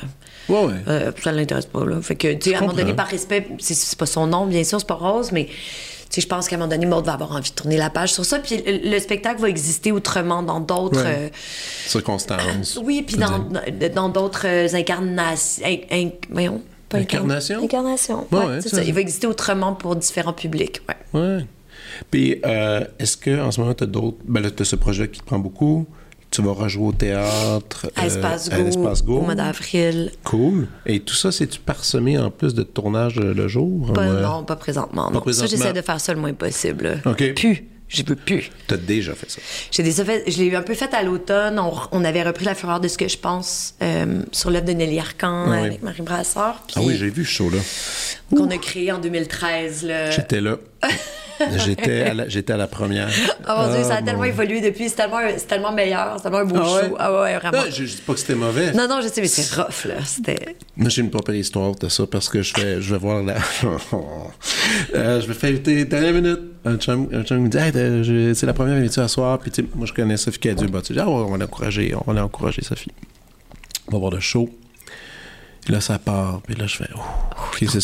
Ouais, ouais. Euh, ça ne l'intéresse pas. Là. Fait que, tu sais, à un moment donné, par respect, c'est, pas son nom, bien sûr, c'est pas Rose, mais sais, je pense qu'à un moment donné, Maud va avoir envie de tourner la page sur ça. Puis le, le spectacle va exister autrement dans d'autres. Ouais. euh, Circonstances. oui, puis dans, d'autres euh, incarnations. in- in- voyons, pas Incarnation? incarn- Incarnation. Ouais, ça. Il va exister autrement pour différents publics. Ouais. Ouais. Puis, euh, est-ce qu'en ce moment, tu as d'autres. Ben là, tu as ce projet qui te prend beaucoup. Tu vas rejouer au théâtre. À euh, Espace à Go, au mois d'avril. Cool. Et tout ça, c'est-tu parsemé en plus de tournage euh, le jour? Pas, Ouais. Non, pas présentement. non. présentement. Ça, j'essaie de faire ça le moins possible. OK. Plus. Je peux plus. T'as déjà fait ça. J'ai déjà fait, je l'ai un peu fait à l'automne. On, on avait repris La Fureur de ce que je pense euh, sur l'œuvre de Nelly Arcan Ah oui. avec Marie Brassard. Puis Ah oui, j'ai vu ce show-là. qu'on a créé en 2013. Là. J'étais là. *laughs* j'étais, à la, j'étais à la première. Oh mon Dieu, ça a Ah, tellement mon- évolué depuis. C'est tellement, c'est tellement meilleur. C'est tellement un beau Ah ouais? show. Ah ouais, vraiment. Non, je, je dis pas que c'était mauvais. Non, non, je sais, mais c'est rough, là. C'était. Moi, j'ai une propre histoire de ça parce que je vais, je vais voir la. *laughs* Euh, je vais faire écouter dernière minute. Un chum, un chum me dit hey, je- c'est la première minute à soir. Puis, moi, je connais Sophie Cadieux. Bah, tu dis, ah, ouais, on va l'encourager, on va l'encourager, Sophie. On va voir le show. Et là, ça part. Puis là, je fais, oh. Puis c'est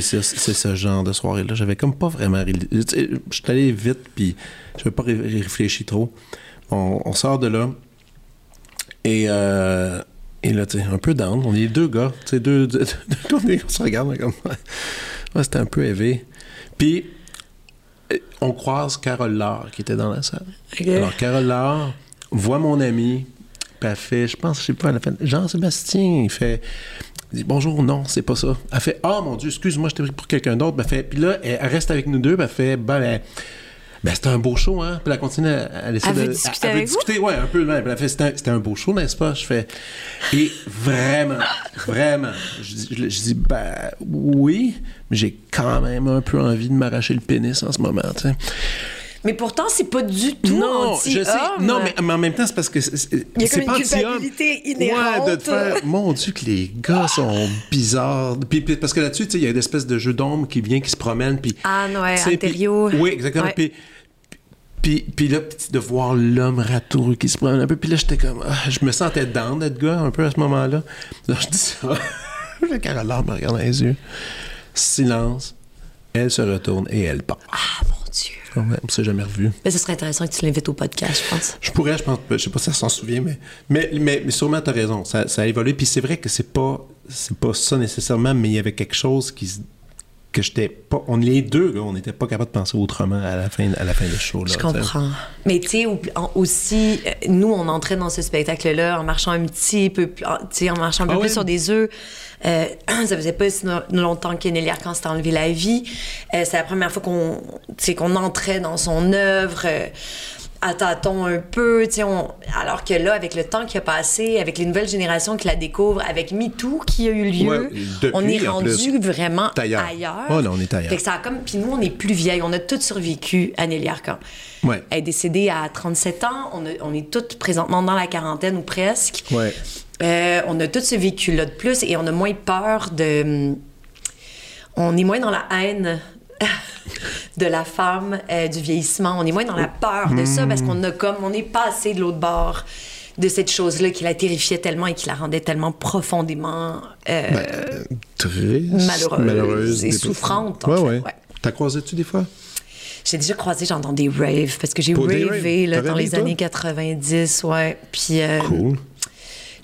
ce, ce- genre de soirée-là. J'avais comme pas vraiment. Je suis allé vite, puis je n'avais pas ré- réfléchi trop. On, on sort de là. Et, euh, et là, tu sais, un peu down. On est deux gars. Tu sais, deux, deux, deux on se regarde comme. Ouais, c'était un peu élevé. Puis, on croise Carole Laure qui était dans la salle. Alors, Carole Laure voit mon ami, puis elle fait, je pense, je sais pas, elle a fait Jean-Sébastien, il fait. il dit, Bonjour, non, c'est pas ça. Elle fait Ah mon Dieu, excuse-moi, je t'ai pris pour quelqu'un d'autre. Ben, fait, puis là, elle, reste avec nous deux, puis elle fait Ben, ben, ben, c'était un beau show, hein. Puis elle continue à, à laisser Elle de. veut discuter elle veut vous? discuter, ouais, un peu. ouais. Puis elle fait C'était un, c'était un beau show, n'est-ce pas? Je fais Et vraiment, vraiment, je, dis- je, je dis Ben, oui, mais j'ai quand même un peu envie de m'arracher le pénis en ce moment, tu sais. Mais pourtant, c'est pas du tout Non, anti-homme. je sais. Non, mais, mais en même temps, c'est parce que c'est, Il y a c'est comme pas une culpabilité inhérente. Ouais, de te faire. Mon Dieu, que les gars sont bizarres. Puis, puis- parce que là-dessus, tu sais, il y a une espèce de jeu d'ombre qui vient, qui se promène. Puis, Anne, ouais, sais, puis-. Oui, exactement. Ouais. Puis, puis, puis là, de voir l'homme ratoureux qui se promène un peu. Puis là, j'étais comme. ah, je me sentais down d'être gars un peu à ce moment-là. Là, je dis ça. *laughs* Le Carole me regarde dans les yeux. Silence. Elle se retourne et elle part. Ah, Dieu. Ouais, on s'est jamais revu. Mais ce serait intéressant que tu l'invites au podcast, je pense. Je pourrais, je pense, je sais pas si ça s'en souvient, mais, mais, mais, mais sûrement tu as raison, ça, ça a évolué. Puis c'est vrai que c'est pas, c'est pas ça nécessairement, mais il y avait quelque chose qui se- que j'étais pas, on les deux, là, on n'était pas capable de penser autrement à la fin, à la fin du show. Là, Je comprends. Mais tu sais, aussi, euh, nous, on entrait dans ce spectacle-là en marchant un petit peu plus, en- tu sais, en marchant un peu Ah plus sur des œufs. Euh, *clears throat* ça faisait pas si longtemps que Nelly Arcan s'était enlevé la vie. Euh, c'est la première fois qu'on, tu sais, qu'on entrait dans son œuvre. euh, à tâtons un peu, on- alors que là, avec le temps qui a passé, avec les nouvelles générations qui la découvrent, avec MeToo qui a eu lieu, Ouais, depuis, on est en rendu vraiment ailleurs. ailleurs. Oh on est ailleurs. Fait que ça a comme, puis nous, on est plus vieilles, on a toutes survécu à Nelly Arcan. Ouais. Elle est décédée à 37 ans. On, a- on est toutes présentement dans la quarantaine ou presque. Ouais. Euh, on a tout ce vécu-là de plus et on a moins peur de. On est moins dans la haine de la femme, euh, du vieillissement. On est moins dans la peur de ça parce qu'on a comme. On est passé de l'autre bord de cette chose-là qui la terrifiait tellement et qui la rendait tellement profondément. euh, Ben, Triste, Malheureuse et souffrante, en Ouais, fait, ouais. ouais. T'as croisé-tu des fois? J'ai déjà croisé genre dans des raves parce que j'ai ravé dans les années 90, ouais. Puis euh, Cool.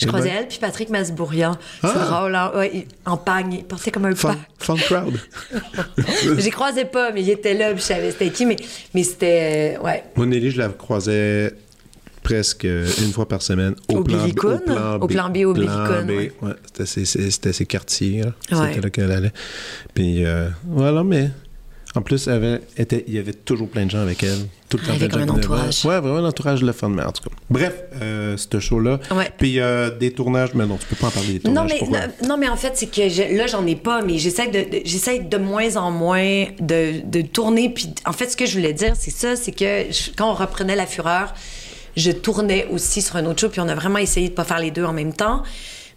Je Eh croisais ben. elle puis Patrick Masbourian. C'est Ah! drôle, hein? Ouais, en pagne, il portait comme un Fun, pack. fun crowd. *laughs* J'ai croisé pas, mais il était là, puis je savais c'était qui, mais, mais c'était euh, ouais. Moi, Nelly, je la croisais presque une fois par semaine au, Au plan, Billy Coon? Au plan B, au Plan B, ouais. ouais. C'était ses, quartiers. C'était là qu'elle allait. Puis euh, voilà, mais en plus, elle avait, était, il y avait toujours plein de gens avec elle. Tout le Elle temps. avait plein de comme un entourage. Ouais, vraiment un entourage le fun, mais en tout cas. Bref, euh, ce show-là. Ouais. Puis euh, des tournages, mais non, tu peux pas en parler des Non tournages. mais, pourquoi? non, non, mais en fait, c'est que je- là, j'en ai pas, mais j'essaie de, de- j'essaie de moins en moins de, de tourner. Puis, en fait, ce que je voulais dire, c'est ça, c'est que je- quand on reprenait La Fureur, je tournais aussi sur un autre show, puis on a vraiment essayé de pas faire les deux en même temps.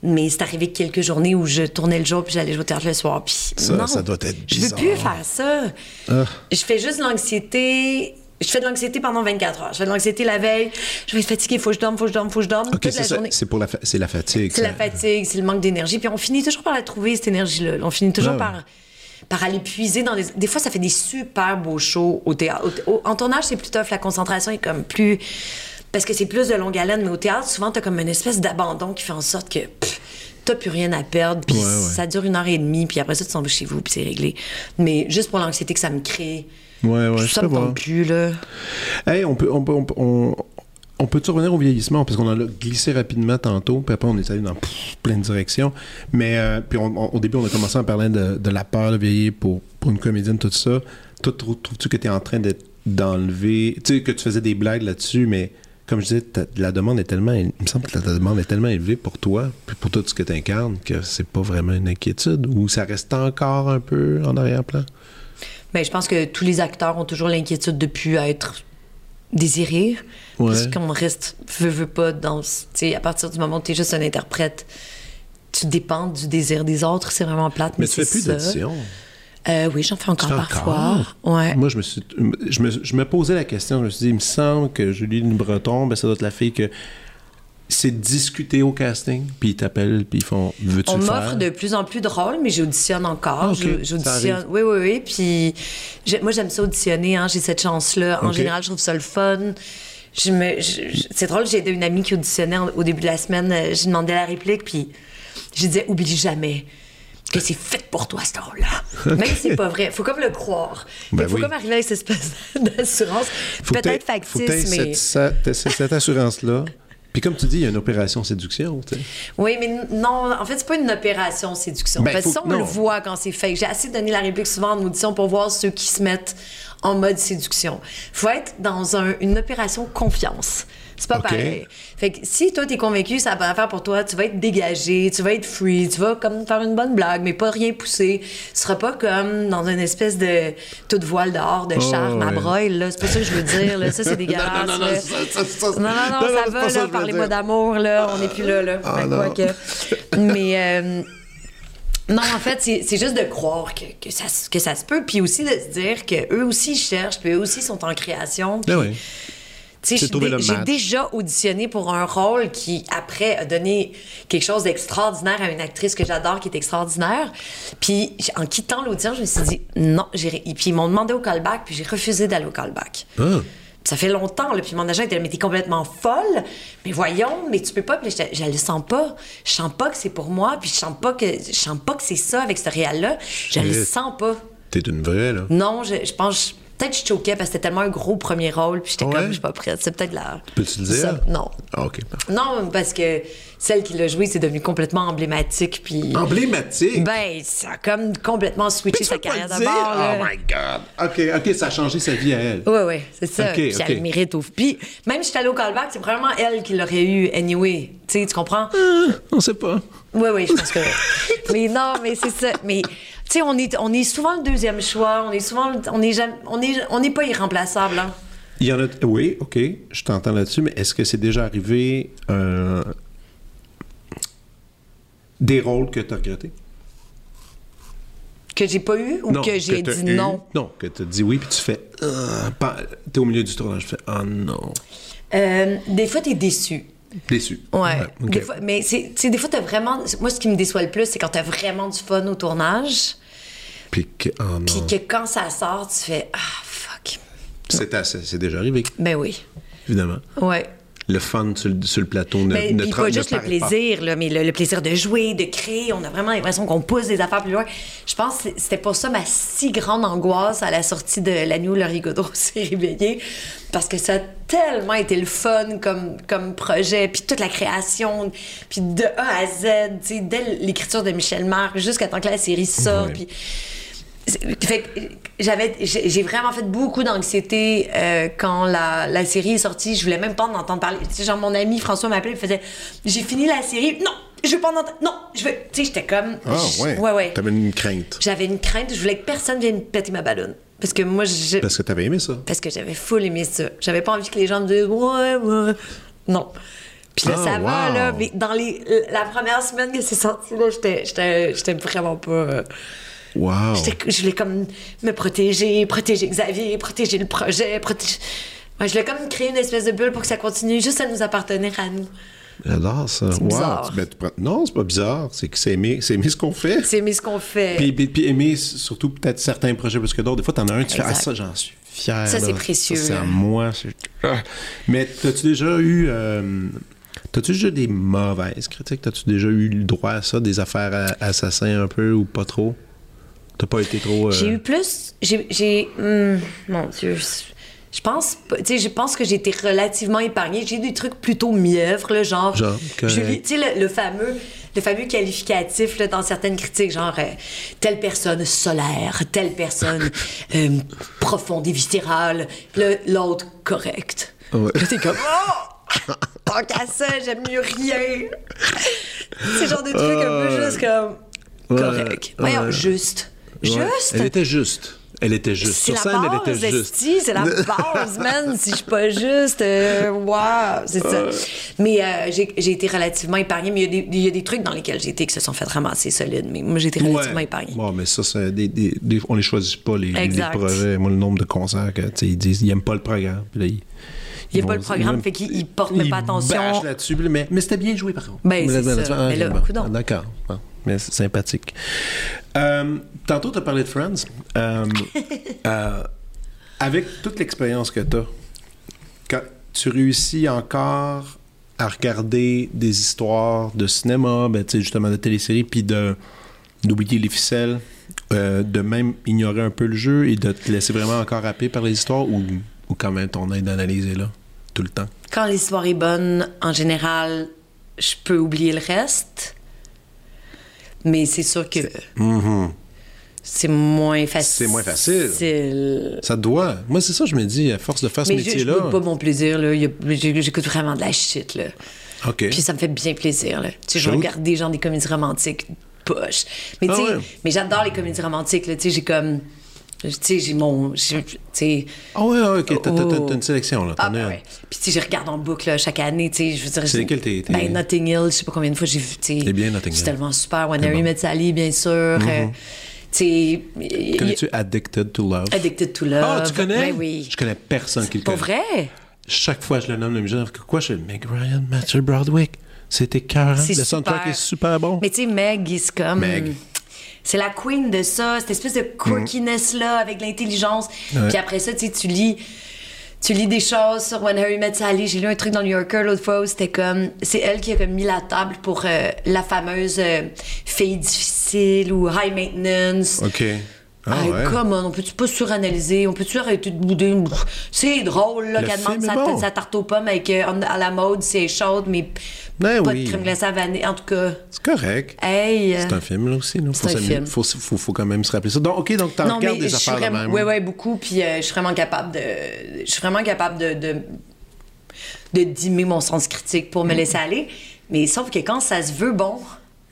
Mais c'est arrivé quelques journées où je tournais le jour puis j'allais jouer au théâtre le soir. Puis Ça, non, ça doit être Je veux bizarre. plus faire ça. Ah. Je fais juste l'anxiété. Je fais de l'anxiété pendant 24 heures. Je fais de l'anxiété la veille. Je vais être fatiguée, faut que je dorme, faut que je dorme, faut que je dorme. Ok, toute c'est la ça. journée. C'est pour la, fa- c'est la fatigue. C'est la fatigue, c'est le manque d'énergie. Puis on finit toujours par la trouver, cette énergie-là. On finit toujours Ouais, par, par aller puiser dans des... Des fois, ça fait des super beaux shows au théâtre. Au- en tournage, c'est plus tough. La concentration est comme plus... Parce que c'est plus de longue haleine. Mais au théâtre, souvent, t'as comme une espèce d'abandon qui fait en sorte que... T'as plus rien à perdre, puis Ouais, ouais. ça dure une heure et demie, puis après ça, tu t'en vas chez vous, puis c'est réglé. Mais juste pour l'anxiété que ça me crée, Ouais, ouais, je ça me plus, là. Hey, on peut, on peut, on, peut- on, on peut-tu revenir au vieillissement? Parce qu'on a glissé rapidement tantôt, puis après on est allé dans pff, plein de directions. Mais euh, puis on- on- au début, on a commencé à parler de, de la peur de vieillir pour, pour une comédienne, tout ça. Toi, trou- trouves-tu que tu es en train d'être- d'enlever, tu sais, que tu faisais des blagues là-dessus, mais comme je disais, ta- la demande est tellement, il me semble que la demande est tellement élevée pour toi, puis pour tout ce que tu incarnes, que c'est pas vraiment une inquiétude, ou ça reste encore un peu en arrière-plan? Ben, je pense que tous les acteurs ont toujours l'inquiétude de plus être désirés. Ouais. Parce qu'on reste, veut, veut pas, dans. À partir du moment où tu es juste un interprète, tu dépends du désir des autres. C'est vraiment plate. Mais, Mais tu fais plus d'audition. Euh, oui, j'en fais encore parfois. Ouais. Moi, je me, suis, je, me, je me posais la question. Je me suis dit, il me semble que Julie Breton, ben, ça doit être la fille que c'est discuté au casting, puis ils t'appellent, puis ils font Veux-tu On le m'offre de plus en plus de rôles, mais j'auditionne encore. Ah, J'auditionne. Oui, oui, oui. Puis j'ai- moi, j'aime ça auditionner. Hein. J'ai cette chance-là. En général, je trouve ça le fun. Je me, je- je- c'est drôle, j'ai aidé une amie qui auditionnait au début de la semaine. J'ai demandé la réplique, puis je disais Oublie jamais que c'est fait pour toi, ce rôle-là. Même si c'est pas vrai. Faut comme le croire. Il Ben faut oui. comme arriver avec cette espèce *laughs* d'assurance. Peut-être factice, mais. Cette, assurance-là. Puis comme tu dis, il y a une opération séduction. Oui, mais non, en fait, c'est pas une opération séduction. Ben, en fait, faut ça, que- on le non. voit quand c'est fait. J'ai assez donné la réplique souvent en audition pour voir ceux qui se mettent en mode séduction. Faut être dans un- une opération confiance. C'est pas pareil. Fait que si toi, t'es convaincu, ça va faire pour toi, tu vas être dégagé, tu vas être free, tu vas comme faire une bonne blague, mais pas rien pousser. Tu seras pas comme dans une espèce de toute voile dehors, de charme à ouais. broil, là. C'est pas ça que je veux dire, là. Ça, c'est *laughs* dégueulasse. non, non, non, là. ça- ça- ça- Non, non, non, ça va, que là. Parlez-moi d'amour, là. On n'est plus là, là. Ah, Ben, quoi que- Mais. euh, Non, en fait, c'est juste de croire que, que, ça, se- que ça se peut, puis aussi de se dire qu'eux aussi ils cherchent, puis eux aussi sont en création. puis, Ben oui. J'ai dé- déjà auditionné pour un rôle qui, après, a donné quelque chose d'extraordinaire à une actrice que j'adore, qui est extraordinaire. Puis, en quittant l'audition, je me suis dit, non, j'irai. Et puis, ils m'ont demandé au callback, puis j'ai refusé d'aller au callback. Ah. Ça fait longtemps, là, puis mon agent était là, mais t'es complètement folle. Mais voyons, mais tu peux pas. Puis j'étais- je le sens pas. Je sens pas que c'est pour moi, puis je sens pas que je sens pas que c'est ça avec ce réel-là. Je le sens pas. T'es une vraie, là. Non, je, je pense. Peut-être que je choquais parce que c'était tellement un gros premier rôle, puis j'étais Ouais? comme, je suis pas prête. C'est peut-être la. Peux-tu le dire? Ça, non. Ah, OK. Non, parce que celle qui l'a joué, c'est devenu complètement emblématique, puis. Emblématique? Ben, ça a comme complètement switché sa carrière le de dire? bord. là. Oh my God. OK, OK, ça a changé sa vie à elle. Oui, oui, c'est ça. Ok, puis ok. elle le mérite. Au... Puis même si j'étais allée au callback, c'est probablement elle qui l'aurait eu anyway. Tu sais, tu comprends? On sait pas. Oui, oui, je pense que. *laughs* mais non, mais c'est ça. Mais tu sais, on est, on est souvent le deuxième choix. On est souvent. On est jamais, on est, on n'est pas irremplaçable. Hein? Il y en a. Oui, OK, je t'entends là-dessus, mais est-ce que c'est déjà arrivé euh, des rôles que tu as regrettés? Que j'ai pas eu ou que j'ai dit eu- non? Non, que tu as dit oui, puis tu fais. Ah, pas- T'es au milieu du tournage, tu fais. Ah non. Euh, des fois, t'es déçu. Déçu. Ouais. ok. Des fois, mais c'est, des fois, t'as vraiment. Moi, ce qui me déçoit le plus, c'est quand t'as vraiment du fun au tournage. Puis que. Non. Puis que quand ça sort, tu fais Ah, fuck. C'est c'est déjà arrivé, Ben oui. évidemment. Ouais. Le fun sur le, sur le plateau ne, Mais ne pas ne juste le plaisir, là, mais le, le plaisir de jouer, de créer. On a vraiment l'impression qu'on pousse des affaires plus loin. Je pense que c'était pas ça ma si grande angoisse à la sortie de l'année où Laurie *laughs* Gaudreau s'est réveillée. Parce que ça a tellement été le fun comme, comme projet. Puis toute la création, puis de A à Z, dès l'écriture de Michel Marc jusqu'à temps que la série. Puis c'est- Fait j'avais, j'ai vraiment fait beaucoup d'anxiété euh, quand la, la série est sortie. Je voulais même pas en entendre parler. Tu sais, genre, mon ami François m'appelait et faisait J'ai fini la série. Non, je veux pas en entendre. Non, je veux. Tu sais, j'étais comme. Ah, ouais. Ouais, ouais. T'avais une crainte. J'avais une crainte. Je voulais que personne vienne péter ma ballonne. Parce que moi, je. Parce que t'avais aimé ça. Parce que j'avais full aimé ça. J'avais pas envie que les gens me disent Ouais, ouais. Non. Puis là, Ah, ça va, wow. là. Mais dans les, la première semaine que c'est sorti, là, j'étais- j'étais j'étais vraiment pas. euh, Wow. Je voulais comme me protéger, protéger Xavier, protéger le projet, protéger. Ouais, je voulais comme créer une espèce de bulle pour que ça continue juste à nous appartenir à nous. J'adore ça. C'est Wow. bizarre. Ben, prends- Non, c'est pas bizarre. C'est que c'est aimer, c'est aimer ce qu'on fait. C'est mais ce qu'on fait. Puis, puis- puis aimer surtout peut-être certains projets parce que d'autres, des fois, t'en as un, tu fais Ah, ça, j'en suis fier. Ça, c'est précieux, c'est à hein. moi. Ah. Mais t'as-tu déjà eu. euh, T'as-tu déjà des mauvaises critiques? T'as-tu déjà eu le droit à ça, des affaires assassins un peu ou pas trop? T'as pas été trop. euh, J'ai eu plus. J'ai. j'ai- hum, mon Dieu. je- pense, je pense que j'ai été relativement épargnée. J'ai eu des trucs plutôt mièvres, là, genre. Genre, tu sais, le, le fameux, le fameux qualificatif là, dans certaines critiques, genre euh, telle personne solaire, telle personne *laughs* euh, profonde et viscérale, le- l'autre correct. Ouais. T'es comme, oh! Tant qu'à ça, j'aime mieux rien. C'est genre des trucs un peu juste comme Ouais, correct. Voyons, ouais. juste. Ouais. Juste? Elle était juste. Elle était juste. C'est Sur scène, base, elle était juste. c'est la *laughs* base, man. Si je suis pas juste, euh, wow, c'est ça. Mais euh, j'ai été relativement épargnée, mais il y, a des- il y a des trucs dans lesquels j'ai été qui se sont fait ramasser solides. Mais moi, j'ai été relativement épargnée. Bon, mais ça, c'est des, des, des- on les choisit pas, les, projets. Moi, le nombre de concerts que, ils disent, ils aiment pas le programme. Puis là, ils, Il y a pas le programme, fait qu'ils- ils portent même pas attention. là-dessus, là, mais, mais c'était bien joué, par contre. Ben, c'est là, ça. ah, Mais là, bon, coudonc. D'accord. Mais c'est sympathique. Euh, tantôt, tu as parlé de Friends. Euh, *laughs* euh, avec toute l'expérience que tu as, quand tu réussis encore à regarder des histoires de cinéma, ben, justement de téléséries, puis de d'oublier les ficelles, de même ignorer un peu le jeu et de te laisser vraiment encore happer par les histoires ou, ou quand même ton aide d'analyse est là tout le temps? Quand l'histoire est bonne, en général, je peux oublier le reste. Mais c'est sûr que c'est moins facile. C'est moins facile. Ça doit. Moi, c'est ça, je me dis, à force de faire ce Mais je, je métier-là. pas mon plaisir, là. J'écoute vraiment de la shit, là. OK. Puis ça me fait bien plaisir, là. Tu sais, je regarde des gens des comédies romantiques poche. Mais tu Ah sais, ouais. mais j'adore les comédies romantiques, là. Tu sais, j'ai comme... Tu sais, j'ai mon... j'ai- Tu sais... Ah ouais, ouais, OK. T'as, Oh. une sélection, là. Ah, T'en ben ouais. Puis, tu sais, je regarde en boucle là, chaque année, tu sais, je veux dire... C'est lesquels t'es- Ben, Notting Hill, je sais pas combien de fois j'ai vu, tu sais... C'est bien, Notting C'est Hill. tellement super. When C'est Harry. Met Sally, bien sûr. tu sais... y- Connais-tu Addicted to Love? Addicted to Love. Ah, tu connais? Ben oui. Je connais personne qui le Pour connaît. vrai? Chaque fois que je le nomme, le musée, quoi, je Meg Ryan, Matthew Broadwick. C'était cœur. C'est Le soundtrack est super bon. Mais tu sais, Meg, c'est comme. Meg. C'est la queen de ça, cette espèce de quirkiness-là avec l'intelligence. Ouais. Puis après ça, tu sais, tu lis. Tu lis des choses sur When Harry Met Sally. J'ai lu un truc dans le New Yorker l'autre fois où c'était comme. C'est elle qui a comme mis la table pour euh, la fameuse euh, fille difficile ou high maintenance. OK. Ah Hey, ouais. come on, on peut-tu pas suranalyser? On peut-tu arrêter de bouder? C'est drôle, là, Le qu'elle demande sa, bon. sa tarte aux pommes avec, euh, à la mode, c'est chaude, mais Ben pas oui. de crème glacée à vanille. En tout cas, C'est correct. hey... euh, C'est un film, là aussi. Là. Faut, c'est un film. Faut, faut, faut quand même se rappeler ça. Donc, OK, donc t'en non, regardes des affaires de même. Ouais, ouais, beaucoup, puis euh, je suis vraiment capable de... Je suis vraiment capable de... de de dimmer mon sens critique pour me Mm. laisser aller. Mais sauf que quand ça se veut bon,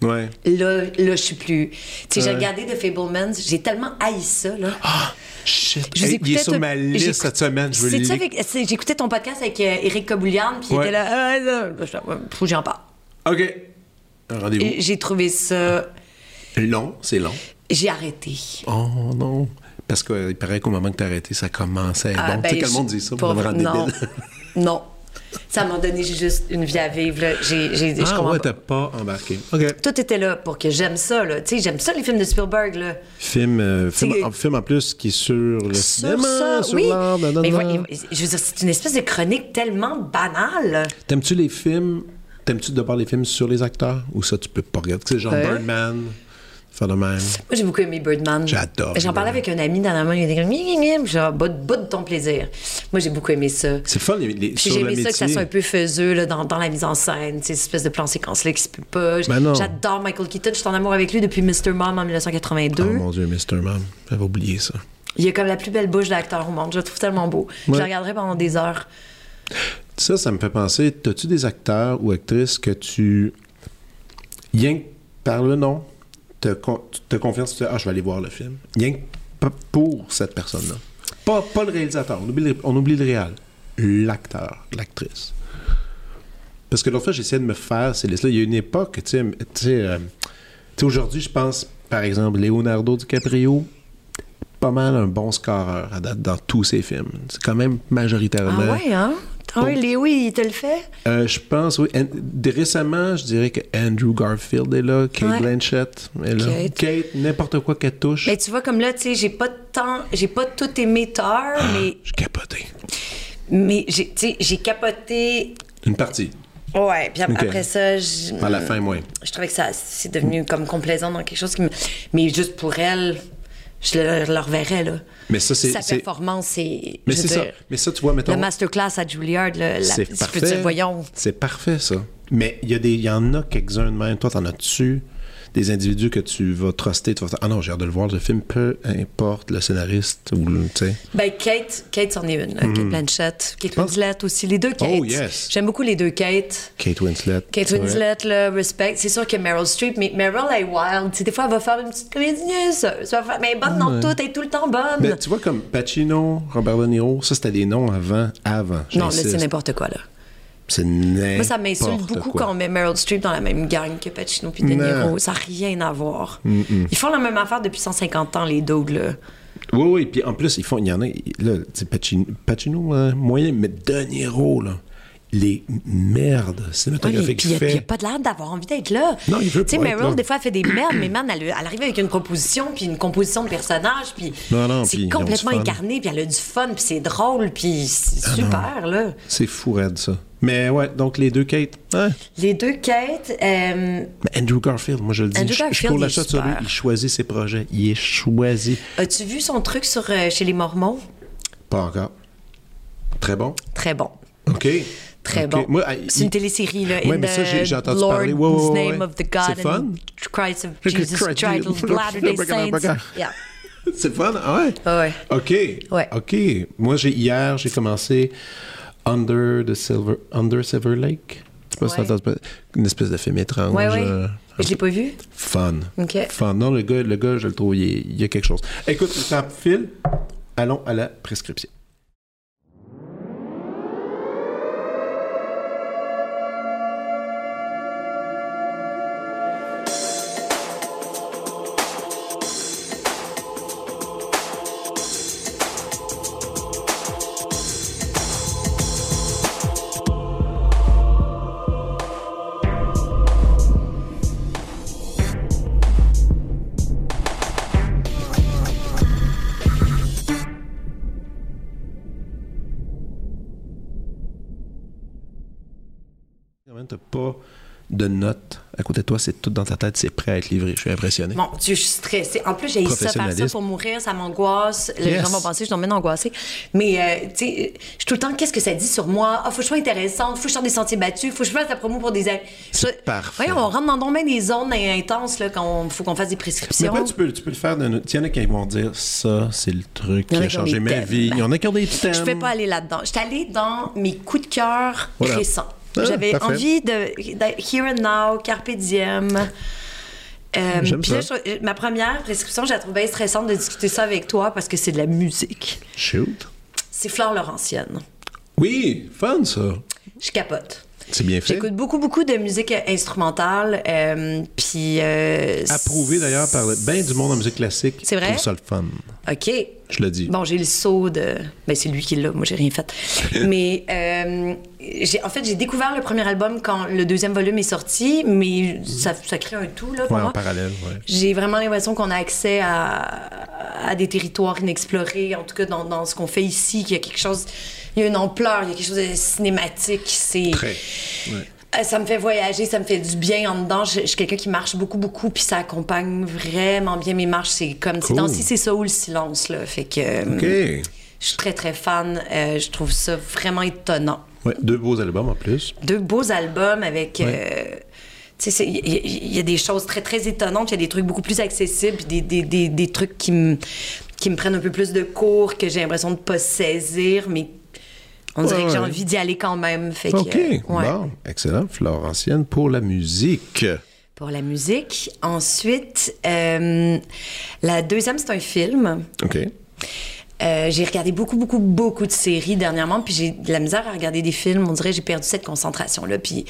Ouais. là, là je suis plus... Tu sais, j'ai regardé The Fablemans, j'ai tellement haï ça, là. Ah, shit. Je Hey, il est sur ma liste cette semaine. Je veux le avec- J'écoutais ton podcast avec euh, Éric Cobouliane, puis il Ouais. était là, ah, là, faut que j'en parle. OK. Un rendez-vous. J'ai trouvé ça... Long, c'est long. J'ai arrêté. Oh non. Parce qu'il paraît qu'au moment que t'as arrêté, ça commençait à être Ah, bon. ben, tu sais, que le monde dit ça pour- pour me rendre non. non. Ça m'a donné juste une vie à vivre. là. J'ai, j'ai, je Ah comprends ouais, pas. t'as pas embarqué. OK. Tout était là pour que j'aime ça. Là. Tu sais, j'aime ça, les films de Spielberg. Là. Film, euh, film, en, film en plus qui est sur le Sur cinéma, ça, sur oui. l'art. Mais ouais, je veux dire, c'est une espèce de chronique tellement banale. T'aimes-tu les films... T'aimes-tu d'abord les films sur les acteurs? Ou ça, tu peux pas regarder? Tu sais, genre Ouais. Birdman, faire de même. Moi, j'ai beaucoup aimé Birdman. J'adore J'en parlais avec un ami dernièrement. Il était comme, genre, bout, de ton plaisir. Moi, j'ai beaucoup aimé ça. C'est fun, les, les- j'ai aimé ça que ça soit un peu faiseux là, dans, dans la mise en scène, ces espèces de plans séquences-là qui se peut pas. Ben. J'adore Michael Keaton, je suis en amour avec lui depuis Mr. Mom en 1982. Oh mon Dieu, Mr. Mom. J'avais oublié ça. Il a comme la plus belle bouche d'acteur au monde, je le trouve tellement beau. Je Ouais. le regarderai pendant des heures. Ça, ça me fait penser, t'as-tu des acteurs ou actrices que tu... Rien que par le nom, te, te confiance, tu dis, ah, je vais aller voir le film. Rien que pour cette personne-là. Pas, pas le réalisateur, on oublie le, on oublie le réal. L'acteur, l'actrice. Parce que l'autre fois, j'essayais de me faire ces listes-là. Il y a une époque, euh, tu sais, aujourd'hui, je pense, par exemple, Leonardo DiCaprio, pas mal un bon scoreur à date dans tous ses films. C'est quand même majoritairement. Ah ouais, hein? Ah ouais, Léo, il te le fait? Euh, je pense, oui. And- récemment, je dirais que Andrew Garfield est là, Kate Ouais. Blanchett est là. Kate. Kate, n'importe quoi qu'elle touche. Mais tu vois, comme là, tu sais, j'ai pas tant, j'ai pas tout aimé Thor, mais, Je capotais. mais j'ai, tu sais, j'ai capoté. Une partie. Ouais, puis après ça, je, À la fin, moi. je trouvais que ça, c'est devenu comme complaisant dans quelque chose qui me. Mais juste pour elle, je le, le reverrais, là. Mais ça, c'est. Sa performance, c'est. Mais c'est ça. Mais ça, tu vois, mettons. Le masterclass à Juilliard, la, C'est parfait. dire, voyons. C'est parfait, ça. Mais il y, a des- il y en a quelques-uns de même. Toi, t'en as-tu? Des individus que tu vas truster? Tu vas faire, ah non, j'ai hâte de le voir, le film, peu importe le scénariste ou le. Ben, Kate, Kate, c'en est une. Kate Blanchett, Kate penses? Winslet aussi. Les deux Kate. Hmm. Oh, yes. J'aime beaucoup les deux Kate. Kate Winslet. Kate. Winslet, là, respect. C'est sûr que Meryl Streep, mais Meryl est wild. Des fois, elle va faire une petite comédie. Ça va faire- Mais elle est bonne dans tout, elle est tout le temps bonne. Mais tu vois, comme Pacino, Robert De Niro, ça, c'était des noms avant. Avant. non, là, c'est n'importe quoi, là. C'est Moi, ça m'insulte beaucoup quoi. quand on met Meryl Streep dans la même gang que Pacino puis De. Niro. Ça n'a rien à voir. Ils font la même affaire depuis 150 ans, les dogs, là. Oui, oui, puis en plus, ils font, il y en a, là, Pacino, Pacino hein, moyen, mais De Niro, là, les merdes cinématographiques puis il n'y a, fait. pas de l'air d'avoir envie d'être là. Non, il veut Tu sais, pas Meryl, des fois, elle fait des merdes, mais man, elle, elle arrive avec une proposition, puis une composition de personnage, puis c'est complètement incarné, puis elle a du fun, puis c'est drôle, puis c'est Ah super, là. C'est fou raide, ça. Mais ouais, donc les deux Kate. hein? Les deux Kate, euh, Mais Andrew Garfield, moi je le dis. Andrew je- je, Garfield, cours la il est shot sur lui. super. Il choisit ses projets. Il est choisi. as-tu vu son truc sur, euh, chez les Mormons? Pas encore. Très bon? Très bon. OK. Très OK. bon. Ah, c'est une télésérie, là. In mais ça, j'ai- entendu parler. Ouais, ouais, ouais, name of the God C'est fun? Christ of *laughs* Jesus of Latter-day *laughs* Saints. Yeah. *laughs* C'est fun, ah ouais? Ouais. OK. Ouais. OK. Moi, j'ai, hier, j'ai commencé Under the Silver, Under Silver Lake. Tu sais pas si Ouais. pas- Une espèce de film étrange. Ouais, ouais. euh, Je l'ai pas vu? Fun. OK. Fun. Non, le gars, le gars, je le trouve, il y a quelque chose. Écoute, le temps file. Allons à la prescription. De notes à côté de toi, c'est tout dans ta tête, c'est prêt à être livré. Je suis impressionné. Mon Dieu, je suis stressée. En plus, j'ai ça faire ça pour mourir, ça m'angoisse. Les Yes. gens vont penser je suis tombée angoissée. Mais, euh, tu sais, je suis tout le temps, qu'est-ce que ça dit sur moi? Ah, faut que je sois intéressante, faut que je sorte des sentiers battus, faut que je fasse la promo pour des. C'est Je- parfait. Voyons, on rentre dans bien des zones intenses, là, quand il faut qu'on fasse des Mais prescriptions. après, tu peux, tu peux le faire. autre- Il y en a qui vont dire ça, c'est le truc qui a changé ma vie. Il y en a qui ont des thèmes. Je ne vais pas aller là-dedans. Je suis allée dans mes coups de cœur Voilà. récents. Ah, J'avais envie de, de Here and Now, Carpe Diem. Euh, puis là, ça. je- ma première prescription, trouve bien stressante de discuter ça avec toi parce que c'est de la musique. Shoot. C'est Flore Laurentienne. Oui, fun ça. Je capote. C'est bien fait. J'écoute beaucoup, beaucoup de musique instrumentale. euh, puis. euh, Approuvé d'ailleurs par le- ben du monde en musique classique. C'est vrai? Trouve ça le fun. OK. Je le dis. Bon, j'ai le saut de. Ben, c'est lui qui l'a. Moi, j'ai rien fait. *laughs* mais euh, j'ai, en fait, j'ai découvert le premier album quand le deuxième volume est sorti, mais ça, ça crée un tout, là, pour Ouais, en moi. parallèle, ouais. J'ai vraiment l'impression qu'on a accès à, à des territoires inexplorés, en tout cas dans, dans ce qu'on fait ici, qu'il y a quelque chose. Il y a une ampleur, il y a quelque chose de cinématique. C'est. Ouais. Euh, Ça me fait voyager, ça me fait du bien en dedans. Je, je suis quelqu'un qui marche beaucoup, beaucoup, puis ça accompagne vraiment bien mes marches. C'est comme, ces Cool. temps-ci, c'est ça ou le silence, là. Fait que euh, je suis très, très fan. Euh, je trouve ça vraiment étonnant. Ouais, deux beaux albums en plus. Deux beaux albums avec... euh, tu sais, c'est- il y, a- il y a des choses très, très étonnantes. Il y a des trucs beaucoup plus accessibles, des, des, des, des trucs qui me qui me prennent un peu plus de cours, que j'ai l'impression de pas saisir, mais on dirait Ouais, que j'ai ouais. envie d'y aller quand même. Fait que, OK. euh, ouais. Bon, excellent. Florentienne pour la musique. pour la musique. Ensuite, euh, la deuxième, c'est un film. OK. Euh, j'ai regardé beaucoup, beaucoup, beaucoup de séries dernièrement, puis j'ai de la misère à regarder des films. On dirait que j'ai perdu cette concentration-là, puis,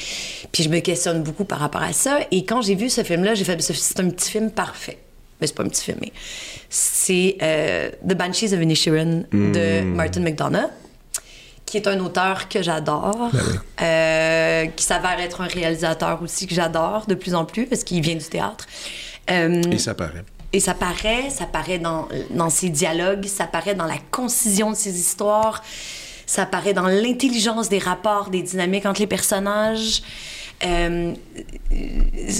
puis je me questionne beaucoup par rapport à ça. Et quand j'ai vu ce film-là, j'ai fait, c'est un petit film parfait. Mais c'est pas un petit film, mais c'est euh, The Banshees of Inisherin de Martin McDonough qui est un auteur que j'adore, euh, qui s'avère être un réalisateur aussi que j'adore de plus en plus parce qu'il vient du théâtre. Et ça paraît. Et ça paraît, ça paraît dans, dans ses dialogues, ça paraît dans la concision de ses histoires, ça paraît dans l'intelligence des rapports, des dynamiques entre les personnages. Euh,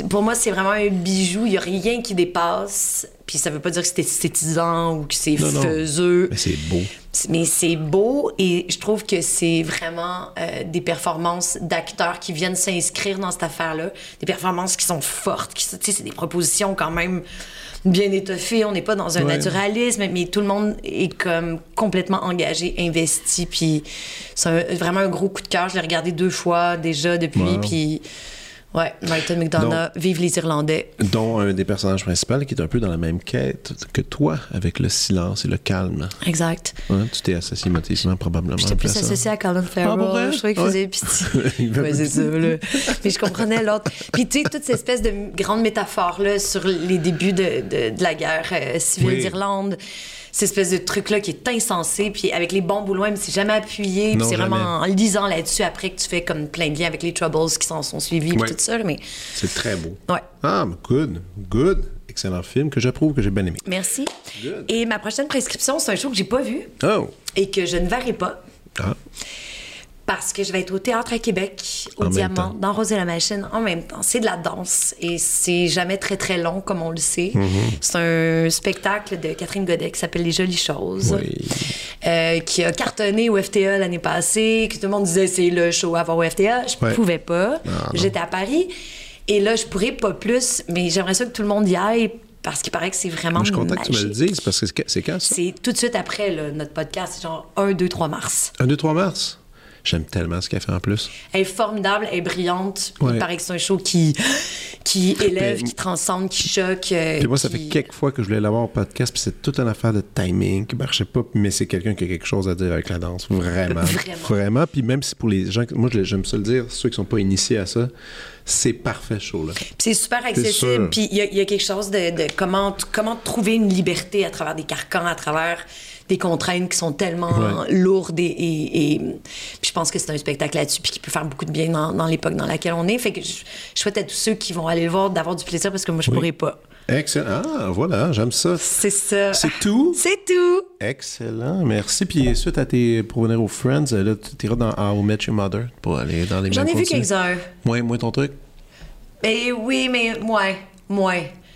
pour moi, c'est vraiment un bijou. Il n'y a rien qui dépasse. Puis ça veut pas dire que c'est esthétisant ou que c'est faiseux. Mais c'est beau. Mais c'est beau et je trouve que c'est vraiment euh, des performances d'acteurs qui viennent s'inscrire dans cette affaire-là. Des performances qui sont fortes, qui, tu sais, c'est des propositions quand même bien étoffées. On n'est pas dans un Ouais. naturalisme, mais tout le monde est comme complètement engagé, investi. Puis c'est vraiment un gros coup de cœur. Je l'ai regardé deux fois déjà depuis. Wow. Puis ouais, Martin McDonough, vive les Irlandais. Dont un des personnages principaux qui est un peu dans la même quête que toi, avec le silence et le calme. Exact. Hein, Tu t'es associé motivement probablement. J'étais plus ça. associée à Colin Farrell. Ah, pour vrai? je trouvais qu'il Ouais. faisait pitié. *laughs* ouais, c'est ça, là. Mais je comprenais l'autre. Puis, tu sais, toute cette espèce de grande métaphore-là sur les débuts de, de, de la guerre euh, civile Oui. d'Irlande. Cette espèce de truc-là qui est insensé. Puis, avec les bons loin, mais c'est jamais appuyé. Puis, c'est vraiment en lisant là-dessus après que tu fais comme plein de liens avec les Troubles qui s'en sont suivis. Puis Ouais. tout ça. Mais, C'est très beau. ouais. Ah, good, good. Excellent film que j'approuve, que j'ai bien aimé. Merci. Good. Et ma prochaine prescription, c'est un show que j'ai pas vu Oh! et que je ne verrai pas. Ah, Parce que je vais être au théâtre à Québec, au En Diamant, dans Rose et la Machine, en même temps. C'est de la danse et c'est jamais très très long, comme on le sait. Mm-hmm. C'est un spectacle de Catherine Godet qui s'appelle Les Jolies Choses, oui. euh, qui a cartonné au FTA l'année passée, que tout le monde disait c'est le show à voir au FTA. Je Ouais. pouvais pas. Ah. J'étais à Paris et là, je pourrais pas plus, mais j'aimerais ça que tout le monde y aille parce qu'il paraît que c'est vraiment Moi, je suis content que tu me le dises parce que c'est- quand ça? C'est tout de suite après là, notre podcast, c'est genre 1, 2, 3 mars. 1, 2, 3 mars? J'aime tellement ce qu'elle fait en plus. Elle est formidable, elle est brillante. Ouais. Il paraît que c'est un show qui, qui élève, Puis- qui transcende, qui choque. euh, Puis moi, ça qui- fait quelques fois que je voulais l'avoir au podcast, puis c'est toute une affaire de timing qui marchait pas, mais c'est quelqu'un qui a quelque chose à dire avec la danse. Vraiment. *laughs* Vraiment. Vraiment. Puis même si pour les gens, moi je- j'aime ça le dire, ceux qui sont pas initiés à ça, c'est parfait ce show-là. Puis c'est super accessible. Puis il y, a- il y a quelque chose de, de comment, comment trouver une liberté à travers des carcans, à travers des contraintes qui sont tellement Ouais. lourdes. Et, et- et- puis je pense que c'est un spectacle là-dessus, puis qui peut faire beaucoup de bien dans, dans l'époque dans laquelle on est. Fait que je, je souhaite à tous ceux qui vont aller le voir d'avoir du plaisir parce que moi, je Oui. pourrais pas. Excellent. Ah, voilà, j'aime ça. C'est ça. C'est tout? C'est tout. Excellent, merci. Puis suite à tes pour venir aux Friends, euh, là, tu iras dans How I Met Your Mother pour aller dans les J'en ai vu contenus. quelques-uns. Moins, moins ton truc? Mais oui, mais moins.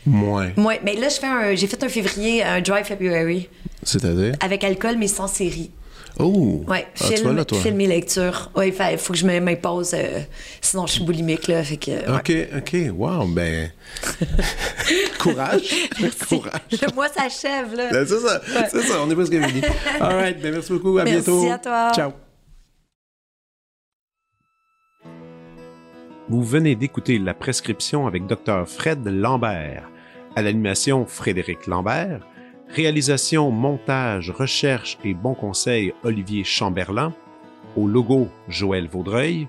Moins. Moins. Ouais, mais là, je fais un, j'ai fait un février, un dry February, C'est-à-dire? avec alcool, mais sans série. Oh! Ouais, Ah, tu film, vois là, toi? film et lecture. Ouais, il faut que je me- m'impose, euh, sinon je suis boulimique, là. Fait que, ouais. OK, OK. Wow, ben... *laughs* Courage. Courage. Le mois s'achève, là. Ben, c'est ça, c'est ça, on est presque fini. All right, ben merci beaucoup, à Merci bientôt. à toi. Ciao. Vous venez d'écouter La prescription avec Dr. Fred Lambert. À l'animation, Frédéric Lambert. Réalisation, montage, recherche et bons conseils, Olivier Chamberlain. Au logo, Joël Vaudreuil.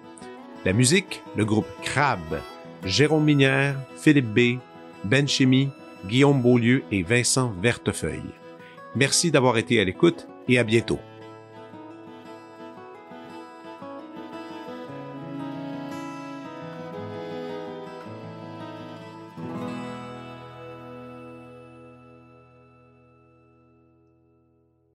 La musique, le groupe Crab. Jérôme Minière, Philippe B., Ben Guillaume Beaulieu et Vincent Vertefeuille. Merci d'avoir été à l'écoute et à bientôt.